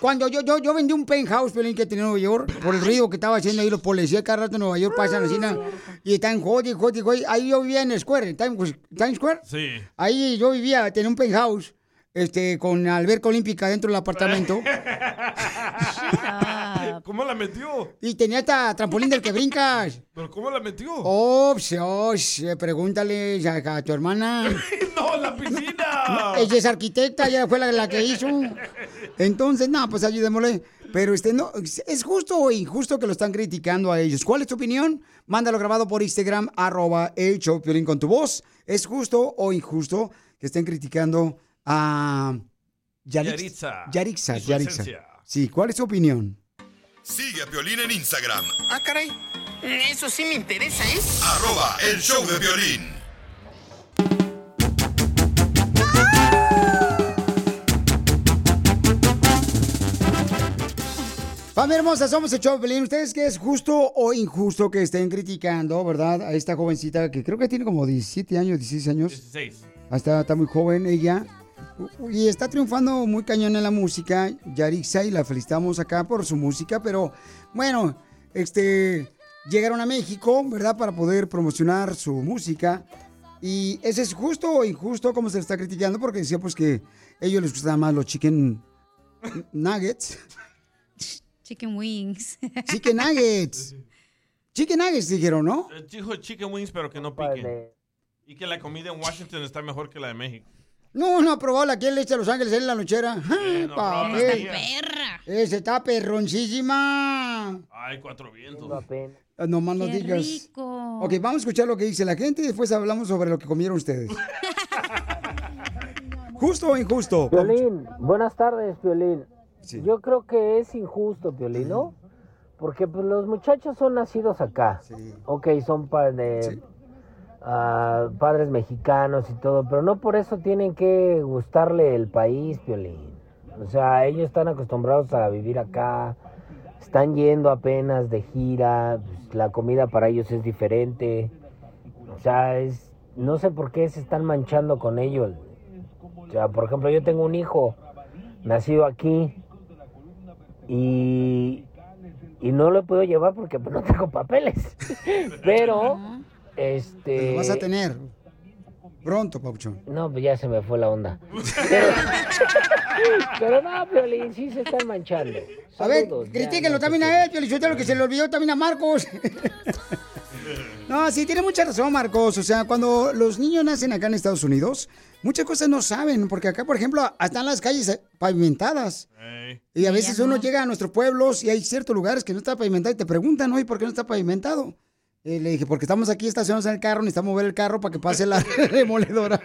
Cuando yo, yo, yo vendí un penthouse, Pelín, que tenía en Nueva York, por el ruido que estaba haciendo ahí, los policías cada rato en Nueva York pasan así, na, y están jodi, jodi, jodi. Ahí yo vivía en el Square, en Times Square. Sí. Ahí yo vivía, tenía un penthouse, este, con alberca olímpica dentro del apartamento. *laughs* ¿Cómo la metió? Y tenía hasta trampolín del que brincas. *laughs* ¿Pero cómo la metió? Oh, oh, pregúntale a, a tu hermana. *laughs* ¡No, la piscina! Ella es arquitecta, ella fue la, la que hizo. Entonces, no, pues ayudémosle. Pero este no, es justo o injusto que lo están criticando a ellos. ¿Cuál es tu opinión? Mándalo grabado por Instagram, arroba el con tu voz. ¿Es justo o injusto que estén criticando a Yarix- Yaritza. Yarixa, Y su Yarixa. esencia. Sí, ¿cuál es tu opinión? Sigue a Piolín en Instagram, Ah, caray. Eso sí me interesa, ¿eh? arroba el show de violín. Familia hermosa, somos el show de Pelín. ¿Ustedes qué es justo o injusto que estén criticando, verdad? A esta jovencita que creo que tiene como 17 años, 16 años. 16. Está, está muy joven ella. Y está triunfando muy cañón en la música, Yarixa, y la felicitamos acá por su música, pero bueno, este, llegaron a México, ¿verdad? Para poder promocionar su música. Y ese es justo o injusto como se le está criticando, porque decía pues que a ellos les gustan más los chicken nuggets. Chicken wings. Chicken nuggets. Chicken nuggets dijeron, ¿no? Eh, Dijo chicken wings, pero que no piquen. Y que la comida en Washington está mejor que la de México. No, no ha probado la que le echa a Los Ángeles en la nochera. Ay, perra. Ese está perroncísima. Ay, cuatro vientos. Ah, No más no digas. rico. Ok, vamos a escuchar lo que dice la gente y después hablamos sobre lo que comieron ustedes. *laughs* ¿Justo o injusto? Piolín, buenas tardes, Piolín. Yo creo que es injusto, Piolín, ¿no? Porque pues, los muchachos son nacidos acá. Ok, son pa- de, ah, padres mexicanos y todo, pero no por eso tienen que gustarle el país, Piolín. O sea, ellos están acostumbrados a vivir acá, están yendo apenas de gira, pues, la comida para ellos es diferente. O sea, es, no sé por qué se están manchando con ellos. O sea, por ejemplo, yo tengo un hijo nacido aquí y, y no lo puedo llevar porque pues, no tengo papeles. *laughs* Pero, este... Lo vas a tener pronto, Pauchón. No, pues ya se me fue la onda. Pero, *laughs* pero no, Piolín, sí se están manchando. A ver, Saludos, critíquenlo también a él, Piolichotelo, que se le olvidó también a Marcos. *laughs* no, sí, tiene mucha razón, Marcos. O sea, cuando los niños nacen acá en Estados Unidos, muchas cosas no saben, porque acá, por ejemplo, están las calles pavimentadas. Y a veces uno llega a nuestros pueblos y hay ciertos lugares que no está pavimentado y te preguntan, oye, ¿por qué no está pavimentado? Y le dije, porque estamos aquí estacionados en el carro, necesitamos mover el carro para que pase la *laughs* remoledora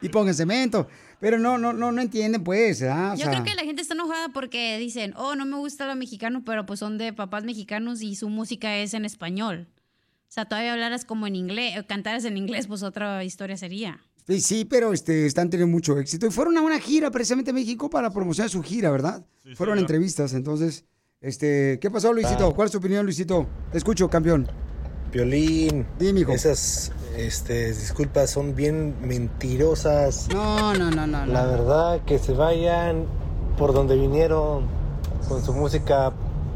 y pongan cemento. Pero no, no, no, no entienden, pues, ¿ah? O Yo sea, creo que la gente está enojada porque dicen, oh, no me gusta lo mexicano, pero pues son de papás mexicanos y su música es en español. O sea, todavía hablaras como en inglés, o cantaras en inglés, pues otra historia sería. Sí, sí, pero este, están teniendo mucho éxito. Y fueron a una gira precisamente a México para promocionar su gira, ¿verdad? fueron a entrevistas, entonces, este, ¿qué pasó, Luisito? ¿Cuál es tu opinión, Luisito? Te escucho, campeón. Piolín, Dime, hijo. esas este, disculpas son bien mentirosas. No, no, no, no. La verdad, que se vayan por donde vinieron con su música,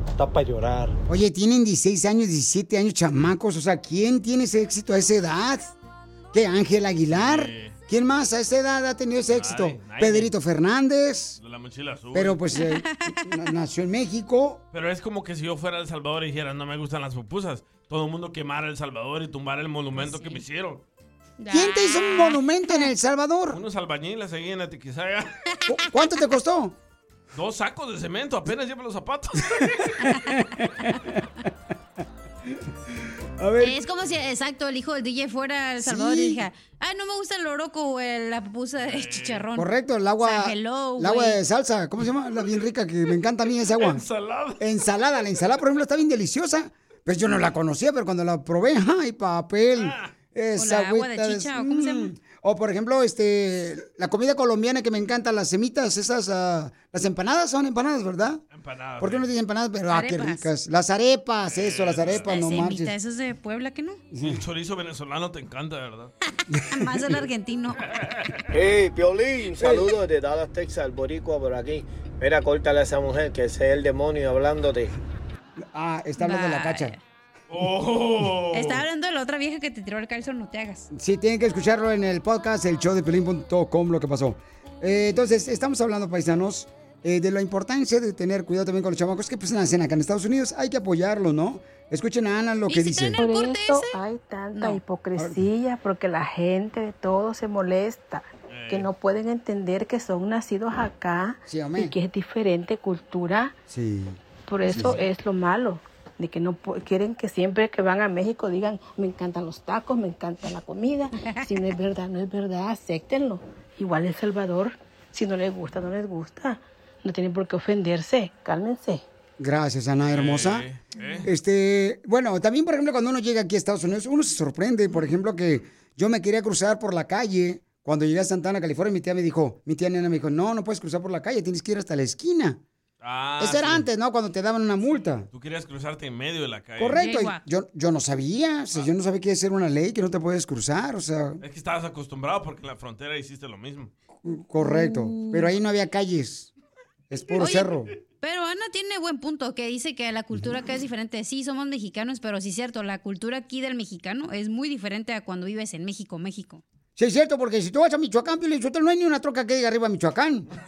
está para llorar. Oye, tienen 16 años, 17 años, chamacos. O sea, ¿quién tiene ese éxito a esa edad? ¿Qué, Ángel Aguilar? ¿Quién más a esa edad ha tenido ese éxito? nadie. Pedrito Fernández. De la mochila azul. Pero pues eh, *laughs* na- nació en México. Pero es como que si yo fuera a El Salvador y dijera, no me gustan las pupusas. Todo el mundo quemara El Salvador y tumbara el monumento que me hicieron. ¿Quién te hizo un monumento en El Salvador? Unos albañiles ahí en la Tiquisaya. ¿Cu- ¿Cuánto te costó? Dos sacos de cemento, apenas lleva los zapatos. *laughs* A ver. Es como si, exacto, el hijo del DJ fuera a El Salvador Sí. y dijera, ah, no me gusta el oroco o el- la pupusa de chicharrón. Correcto, el agua. O sea, hello, el agua de salsa. ¿Cómo se llama? La bien rica que me encanta a mí esa agua. *laughs* Ensalada. Ensalada. La ensalada, por ejemplo, está bien deliciosa. Pero yo no la conocía, pero cuando la probé, *laughs* ¡ay, papel! Esa O la agua de agüita chicha, ¿o cómo se llama? Mm. O, por ejemplo, este, la comida colombiana que me encanta, las semitas, esas, ah, las empanadas son empanadas, ¿verdad? Empanadas. ¿Por qué no dicen empanadas? Pero, ah, qué ricas. Las arepas, eso, las arepas, no semita, manches. eso es de Puebla, ¿que no? El chorizo venezolano te encanta, ¿verdad? *laughs* Más el argentino. Hey, Piolín, saludos de Dallas, Texas, el boricua por aquí. Mira, córtale a esa mujer que ese es el demonio hablándote. Ah, está hablando de la cacha. Oh. Está hablando de la otra vieja que te tiró el calzón, no te hagas. Sí, tienen que escucharlo en el podcast, el show de pelín.com, lo que pasó. Eh, entonces, estamos hablando, paisanos, eh, de la importancia de tener cuidado también con los chamacos que pues nacen acá en Estados Unidos. Hay que apoyarlos, ¿no? Escuchen a Ana lo que dice. Por eso hay tanta hipocresía, porque la gente de todo se molesta, que no pueden entender que son nacidos acá Sí, amén. y que es diferente cultura. Sí. Por eso Sí, sí. es lo malo, de que no quieren que siempre que van a México digan, me encantan los tacos, me encanta la comida. *laughs* Si no es verdad, no es verdad, acéptenlo. Igual El Salvador, si no les gusta, no les gusta. No tienen por qué ofenderse, cálmense. Gracias, Ana hermosa. Este, bueno, también, por ejemplo, cuando uno llega aquí a Estados Unidos, uno se sorprende, por ejemplo, que yo me quería cruzar por la calle. Cuando llegué a Santana, California, mi tía me dijo, mi tía nena me dijo, no, no puedes cruzar por la calle, tienes que ir hasta la esquina. Ah, Eso era sí. antes, ¿no? Cuando te daban una multa. Tú querías cruzarte en medio de la calle. Correcto, yo, yo no sabía, o sea, yo no sabía que iba a ser una ley que no te puedes cruzar, o sea, Es que estabas acostumbrado porque en la frontera hiciste lo mismo. correcto. Pero ahí no había calles, es puro Oye, cerro. Pero Ana tiene buen punto, que dice que la cultura acá es diferente. Sí, somos mexicanos, pero sí es cierto, la cultura aquí del mexicano es muy diferente a cuando vives en México, México. Sí, es cierto, porque si tú vas a Michoacán, Sotelo, no hay ni una troca que diga arriba Michoacán. *laughs*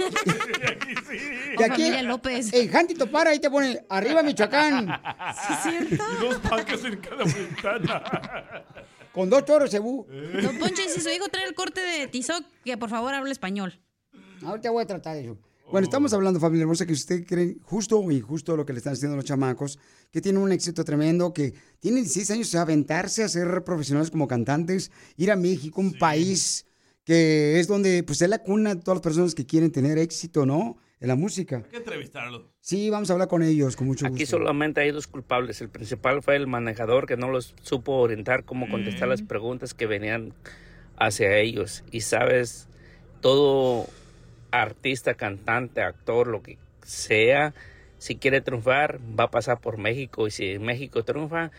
Y aquí, Familia López. en Jantito para, ahí te pone arriba Michoacán. ¿Sí es cierto? Y dos pacas en cada ventana. *laughs* Con dos toros cebú. Don Poncho, si su hijo trae el corte de Tizoc, que por favor hable español. Ahorita voy a tratar eso. Bueno, estamos hablando, familia hermosa, que usted cree justo o injusto lo que le están haciendo los chamacos, que tienen un éxito tremendo, que tienen 16 años, aventarse a ser profesionales como cantantes, ir a México, un país que es donde pues es la cuna de todas las personas que quieren tener éxito, ¿no? En la música. Hay que entrevistarlo. Sí, vamos a hablar con ellos, con mucho Aquí gusto. solamente hay dos culpables. El principal fue el manejador que no los supo orientar cómo contestar las preguntas que venían hacia ellos. Y sabes, todo artista, cantante, actor, lo que sea, si quiere triunfar, va a pasar por México. Y si México triunfa,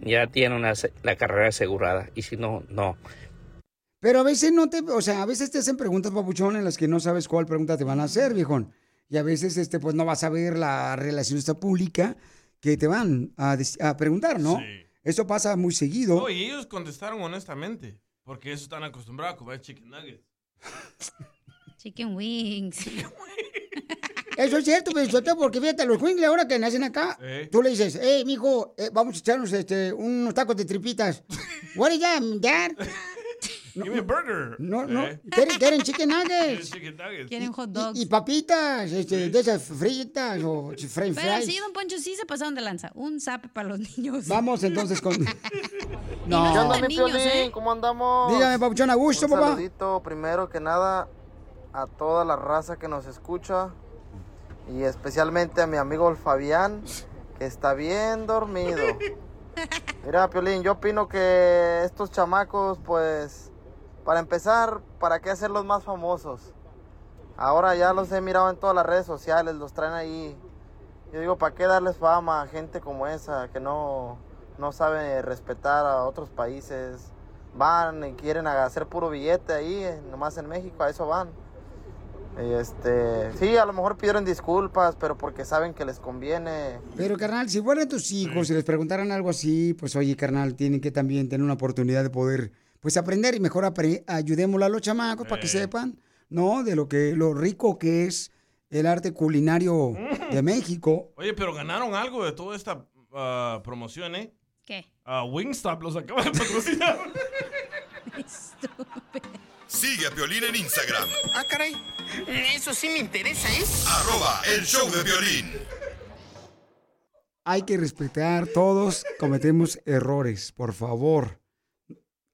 ya tiene una, la carrera asegurada. Y si no, no. Pero a veces no te, o sea, a veces te hacen preguntas, papuchón, en las que no sabes cuál pregunta te van a hacer, viejón. Y a veces, este, pues no vas a ver la relación esta pública que te van a, a preguntar, ¿no? Eso pasa muy seguido. No, y ellos contestaron honestamente. Porque ellos están acostumbrados a comer chicken nuggets. *laughs* Chicken *laughs* wings. Eso es cierto, Pelizote, porque fíjate, los Wingley ahora que nacen acá, Eh. tú le dices, hey, mijo, eh, vamos a echarnos este, unos tacos de tripitas. *laughs* What is that, dad? Give me a burger. No, no, Eh. quieren, quieren chicken Quieren nuggets. chicken nuggets. Quieren hot Y, dogs. y papitas, este, de esas fritas o *laughs* french Pero fries. sí, don Poncho, sí se pasaron de lanza. Un zap para los niños. Vamos entonces con... no ¿Qué onda, mi niños? ¿eh? ¿Cómo andamos? Dígame, papuchón, a gusto, Un papá. saludito, primero que nada, a toda la raza que nos escucha y especialmente a mi amigo el Fabián, que está bien dormido. *laughs* Mira, Piolín, yo opino que estos chamacos, pues, para empezar, ¿para qué hacerlos más famosos? Ahora ya los he mirado en todas las redes sociales, los traen ahí. Yo digo, ¿para qué darles fama a gente como esa que no, no sabe respetar a otros países? Van y quieren hacer puro billete ahí, nomás en México, a eso van. Y este, sí, a lo mejor pidieron disculpas, pero porque saben que les conviene. Pero, carnal, si fueran tus hijos y les preguntaran algo así, pues, oye, carnal, tienen que también tener una oportunidad de poder, pues, aprender y mejor apre- ayudémosle a los chamacos para que sepan, ¿no? De lo que, lo rico que es el arte culinario de México. Oye, pero ganaron algo de toda esta ah, promoción, ¿eh? ¿Qué? Ah, Wingstop los acaba de patrocinar. *laughs* Sigue a Piolín en Instagram, Ah, caray. Eso sí me interesa, ¿eh? arroba el show de violín. Hay que respetar, todos cometemos errores, por favor.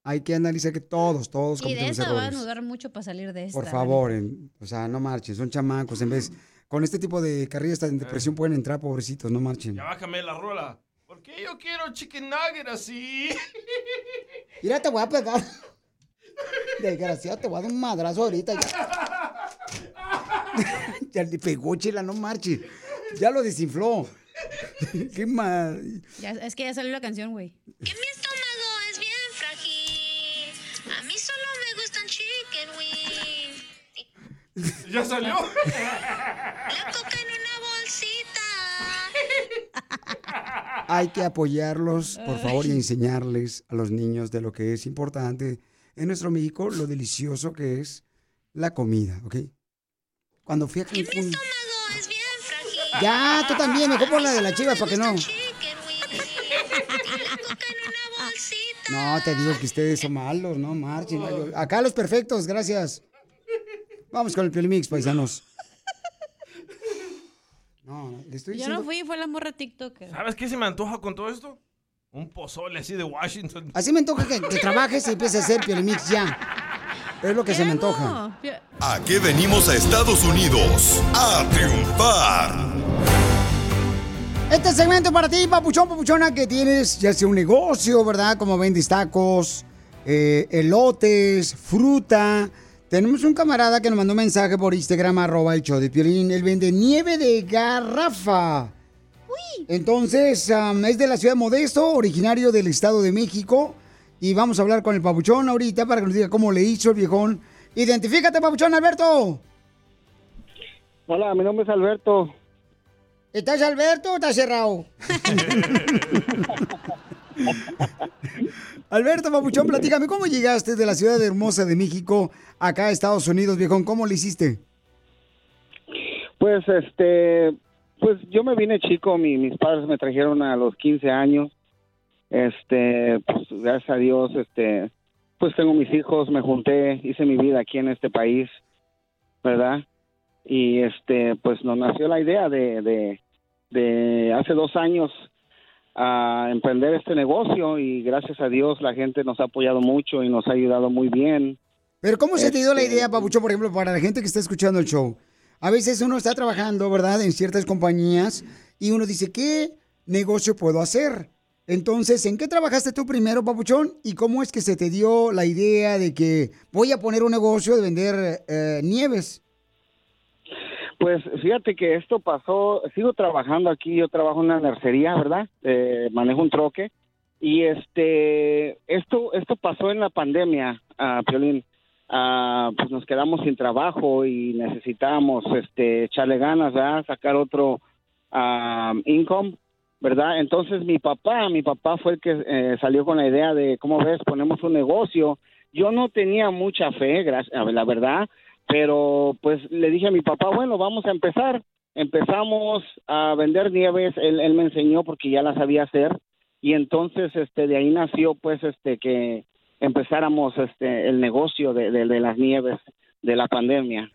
Hay que analizar que todos, todos Y de cometemos eso va a errores. dudar mucho para salir de esta. Por favor, en- o sea, no marchen, son chamacos, en vez... Con este tipo de carreras en depresión pueden entrar, pobrecitos, no marchen. Ya bájame la rola. ¿Por qué yo quiero chicken nugget así? Mira, te voy a pegar. *laughs* Desgraciado, te voy a dar un madrazo ahorita. Ya, ya le pegó, chela, no marche. Ya lo desinfló. Qué mal. Ya- es que ya salió la canción, güey. Que mi estómago es bien frágil. A mí solo me gustan chicken wings. ¿Ya salió? La coca en una bolsita. Hay que apoyarlos, por favor, y enseñarles a los niños de lo que es importante en nuestro México, lo delicioso que es la comida, ¿ok? Cuando fui a Cancún... Ya, tú también, mejor por la de las chivas, para que no... No, te digo que ustedes son malos, no marchen. Acá los perfectos, gracias. Vamos con el Piolimix, paisanos. No, le estoy Yo diciendo... no fui, fue la morra TikToker. ¿Sabes qué se me antoja con todo esto? Un pozole así de Washington. Así me antoja que, que trabajes y empieces a hacer Piolimix ya. Es lo que se me antoja. ¿A qué venimos a Estados Unidos? A triunfar. Este segmento para ti, papuchón, papuchona, que tienes ya sea un negocio, ¿verdad? Como vendes tacos, eh, elotes, fruta. Tenemos un camarada que nos mandó un mensaje por Instagram, arroba el show de Piolín. Él vende nieve de garrafa. Entonces, es de la ciudad de Modesto, originario del Estado de México. Y vamos a hablar con el papuchón ahorita para que nos diga cómo le hizo el viejón. Identifícate, papuchón, Alberto. Hola, mi nombre es Alberto. ¿Estás Alberto o estás cerrado? *laughs* Alberto Papuchón, platícame, ¿cómo llegaste de la ciudad hermosa de México acá a Estados Unidos, viejón? ¿Cómo lo hiciste? Pues, este, pues yo me vine chico, mi- mis padres me trajeron a los 15 años. Este, pues gracias a Dios, este, pues tengo mis hijos, me junté, hice mi vida aquí en este país, ¿verdad? Y este, pues nos nació la idea de, de, de hace dos años a emprender este negocio y gracias a Dios la gente nos ha apoyado mucho y nos ha ayudado muy bien. Pero ¿cómo se te dio la Este- idea, Papuchón, por ejemplo, para la gente que está escuchando el show? A veces uno está trabajando, ¿verdad?, en ciertas compañías y uno dice, ¿qué negocio puedo hacer? Entonces, ¿en qué trabajaste tú primero, Papuchón? ¿Y cómo es que se te dio la idea de que voy a poner un negocio de vender eh, nieves? Pues fíjate que esto pasó, sigo trabajando aquí, yo trabajo en una nercería, ¿verdad? Eh, manejo un troque y este, esto, esto pasó en la pandemia, ah, Piolín. Ah, pues nos quedamos sin trabajo y necesitábamos, este, echarle ganas, ¿verdad? Sacar otro ah, income, ¿verdad? Entonces mi papá, mi papá fue el que eh, salió con la idea de, ¿cómo ves? Ponemos un negocio. Yo no tenía mucha fe, la verdad, pero pues le dije a mi papá, bueno, vamos a empezar. Empezamos a vender nieves, él, él me enseñó porque ya las sabía hacer y entonces este de ahí nació pues este que empezáramos este el negocio de, de, de las nieves de la pandemia.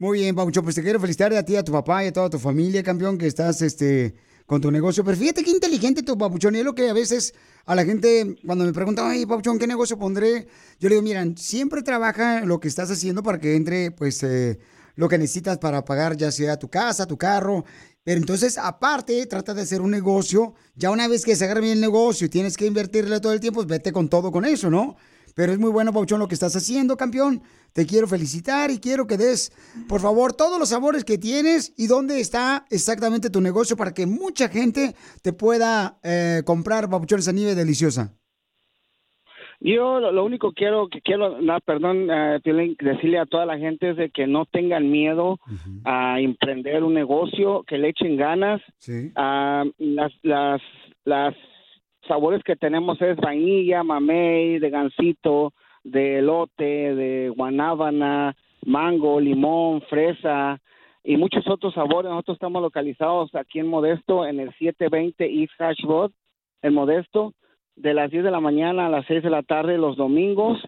Muy bien, Papuchón, pues te quiero felicitar a ti, a tu papá y a toda tu familia, campeón, que estás este, con tu negocio. Pero fíjate qué inteligente tu Papuchón. Y es lo que a veces a la gente, cuando me preguntan, ay, Papuchón, ¿qué negocio pondré? Yo le digo, miran, siempre trabaja lo que estás haciendo para que entre, pues, eh, lo que necesitas para pagar ya sea tu casa, tu carro. Pero entonces, aparte, trata de hacer un negocio. Ya una vez que se agarre bien el negocio y tienes que invertirle todo el tiempo, pues vete con todo con eso, ¿no? Pero es muy bueno, Pauchón, lo que estás haciendo, campeón. Te quiero felicitar y quiero que des, por favor, todos los sabores que tienes y dónde está exactamente tu negocio para que mucha gente te pueda eh, comprar Pauchón esa nieve deliciosa. Yo lo, lo único quiero que quiero, no, perdón, eh, decirle a toda la gente es de que no tengan miedo a emprender un negocio, que le echen ganas. Ah, las, las, las sabores que tenemos es vainilla, mamey, de gansito, de elote, de guanábana, mango, limón, fresa y muchos otros sabores. Nosotros estamos localizados aquí en Modesto, en el 720 East Road, en Modesto, de las 10 de la mañana a las 6 de la tarde los domingos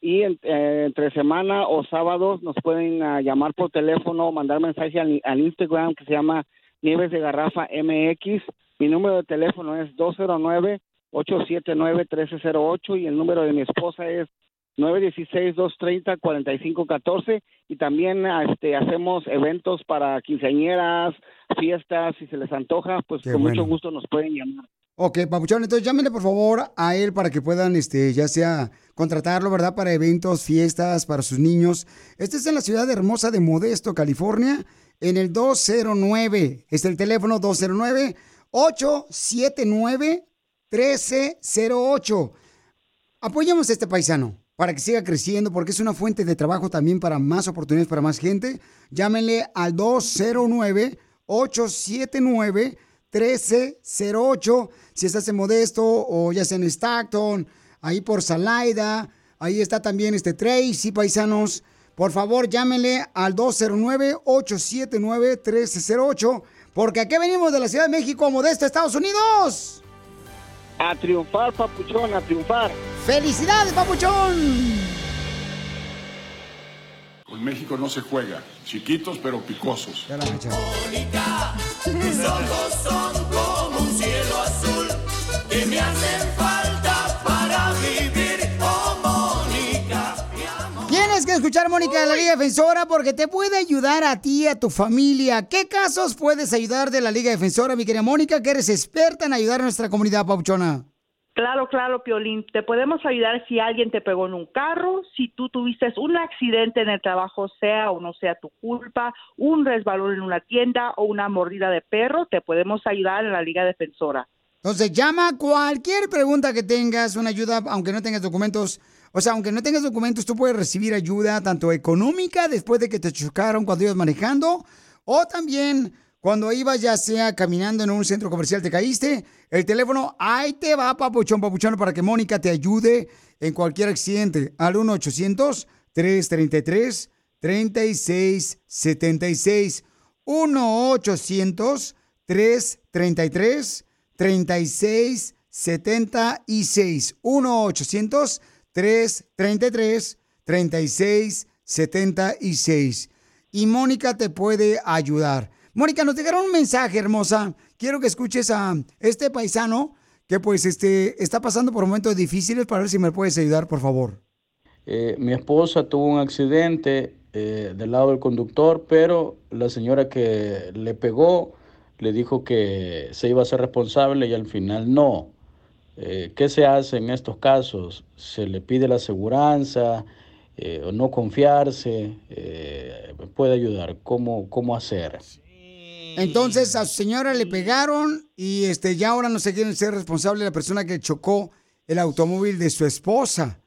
y en- eh, entre semana o sábados nos pueden ah, llamar por teléfono o mandar mensaje al, al Instagram que se llama Nieves de Garrafa MX. Mi número de teléfono es 209-879-1308 y el número de mi esposa es 916-230-4514 y también ah, este, hacemos eventos para quinceañeras, fiestas, si se les antoja, pues Qué con bueno. mucho gusto nos pueden llamar. Ok, Papuchón, entonces llámenle por favor a él para que puedan, este, ya sea contratarlo, ¿verdad? Para eventos, fiestas, para sus niños. Este es en la ciudad hermosa de Modesto, California, en el 209. Es el teléfono 209-879-1308. Apoyamos a este paisano para que siga creciendo, porque es una fuente de trabajo también para más oportunidades para más gente. Llámenle al 209-879-1308. Si estás en Modesto o ya sea en Stockton, ahí por Salaida, ahí está también este Tracy, paisanos. Por favor, llámenle al 209-879-1308, porque aquí venimos de la Ciudad de México, Modesto, Estados Unidos. A triunfar, papuchón, a triunfar. ¡Felicidades, papuchón! Con México no se juega. Chiquitos pero picosos. Tus ojos son como un cielo azul que me hacen falta para vivir. Oh, Mónica. Tienes que escuchar, Mónica, de la Liga Defensora porque te puede ayudar a ti y a tu familia. ¿Qué casos puedes ayudar de la Liga Defensora, mi querida Mónica, que eres experta en ayudar a nuestra comunidad pauchona? Claro, claro, Piolín. Te podemos ayudar si alguien te pegó en un carro, si tú tuviste un accidente en el trabajo, sea o no sea tu culpa, un resbalón en una tienda o una mordida de perro, te podemos ayudar en la Liga Defensora. Entonces, llama cualquier pregunta que tengas, una ayuda, aunque no tengas documentos. O sea, aunque no tengas documentos, tú puedes recibir ayuda tanto económica después de que te chocaron cuando ibas manejando, o también cuando ibas ya sea caminando en un centro comercial te caíste, el teléfono ahí te va, papuchón, papuchón, para que Mónica te ayude en cualquier accidente. Al 1-800-333-3676. 1-800-333-3676. 1-800-333-3676. Y Mónica te puede ayudar. Mónica, nos dejaron un mensaje, hermosa. Quiero que escuches a este paisano que pues este está pasando por momentos difíciles para ver si me puedes ayudar, por favor. Eh, mi esposa tuvo un accidente eh, del lado del conductor, pero la señora que le pegó le dijo que se iba a ser responsable y al final no. Eh, ¿Qué se hace en estos casos? ¿Se le pide la aseguranza o no confiarse? Eh, ¿Me puede ayudar? ¿Cómo, cómo hacer? Entonces a su señora le pegaron y este ya ahora no se quieren ser responsable la persona que chocó el automóvil de su esposa.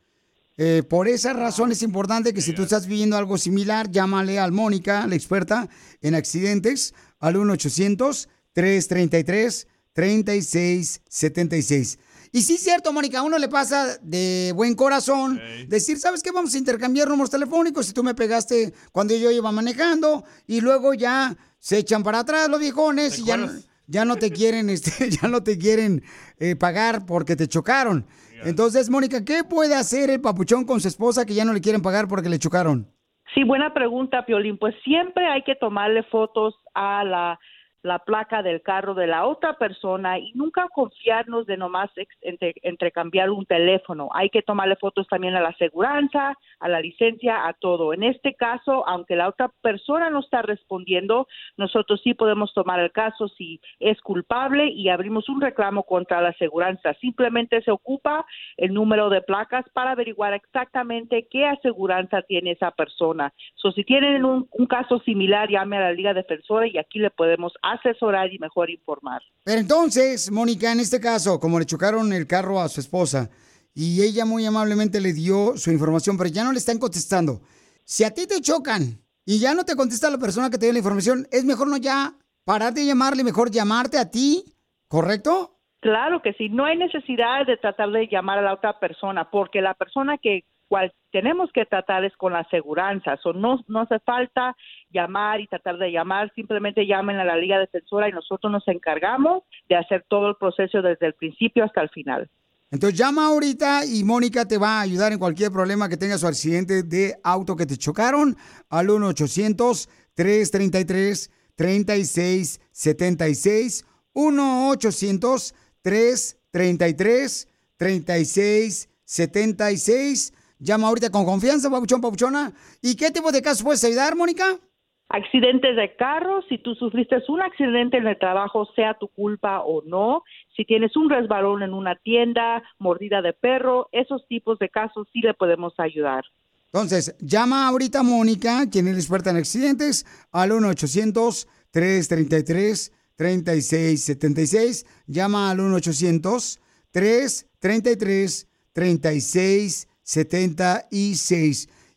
Eh, por esa razón es importante que si tú estás viviendo algo similar, llámale a Mónica, la experta en accidentes, al 1-800-333-3676. Y sí es cierto, Mónica, a uno le pasa de buen corazón decir, ¿sabes qué? Vamos a intercambiar números telefónicos si tú me pegaste cuando yo iba manejando y luego ya se echan para atrás los viejones y ya no, ya no te *laughs* quieren, este, *laughs* ya no te quieren eh, pagar porque te chocaron. Entonces, Mónica, ¿qué puede hacer el papuchón con su esposa que ya no le quieren pagar porque le chocaron? Sí, buena pregunta, Piolín. Pues siempre hay que tomarle fotos a la, la placa del carro de la otra persona y nunca confiarnos de nomás entre, entrecambiar un teléfono. Hay que tomarle fotos también a la aseguranza, a la licencia, a todo. En este caso, aunque la otra persona no está respondiendo, nosotros sí podemos tomar el caso si es culpable y abrimos un reclamo contra la aseguranza. Simplemente se ocupa el número de placas para averiguar exactamente qué aseguranza tiene esa persona. So, si tienen un, un caso similar, llame a la Liga Defensora y aquí le podemos asesorar y mejor informar. Pero entonces, Mónica, en este caso, como le chocaron el carro a su esposa y ella muy amablemente le dio su información, pero ya no le están contestando. Si a ti te chocan y ya no te contesta la persona que te dio la información, es mejor no ya parar de llamarle, mejor llamarte a ti, ¿correcto? Claro que sí, no hay necesidad de tratar de llamar a la otra persona, porque la persona que cual tenemos que tratar es con la aseguranza, so, no, hace falta llamar y tratar de llamar, simplemente llamen a la Liga Defensora y nosotros nos encargamos de hacer todo el proceso desde el principio hasta el final. Entonces llama ahorita y Mónica te va a ayudar en cualquier problema que tenga su accidente de auto que te chocaron al 1-800-333-3676. 1-800-333-3676. Llama ahorita con confianza, papuchón, papuchona. ¿Y qué tipo de casos puedes ayudar, Mónica? Accidentes de carro, si tú sufriste un accidente en el trabajo, sea tu culpa o no, si tienes un resbalón en una tienda, mordida de perro, esos tipos de casos sí le podemos ayudar. Entonces, llama ahorita a Mónica, quien es experta en accidentes, al 1-800-333-3676. Llama al 1-800-333-3676.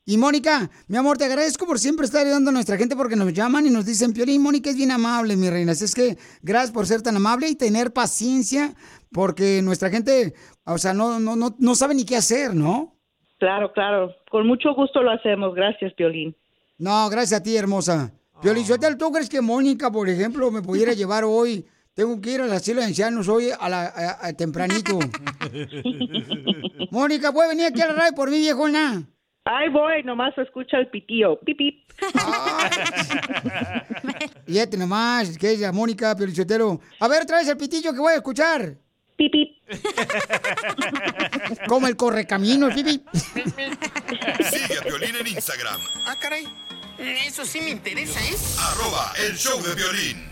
Y Mónica, mi amor, te agradezco por siempre estar ayudando a nuestra gente porque nos llaman y nos dicen, Piolín, Mónica es bien amable, mi reina. Así es que gracias por ser tan amable y tener paciencia porque nuestra gente, o sea, no, no, no, no sabe ni qué hacer, ¿no? Claro, claro, con mucho gusto lo hacemos. Gracias, Piolín. No, gracias a ti, hermosa. Piolín, Sotelo, ¿tú crees que Mónica, por ejemplo, me pudiera *laughs* llevar hoy? Tengo que ir al asilo de ancianos hoy a la, a- a- tempranito. *laughs* Mónica, ¿puede venir aquí a la radio por mí, viejona? Ahí voy, nomás escucha el pitío. Pip, pip. Fíjate nomás, que es la Mónica Piolichotero. A ver, traes el pitillo que voy a escuchar. Pipi. *laughs* Como el correcamino, el pipi. Sigue a Piolín en Instagram, Ah, caray. Eso sí me interesa, ¿eh? arroba el show de violín.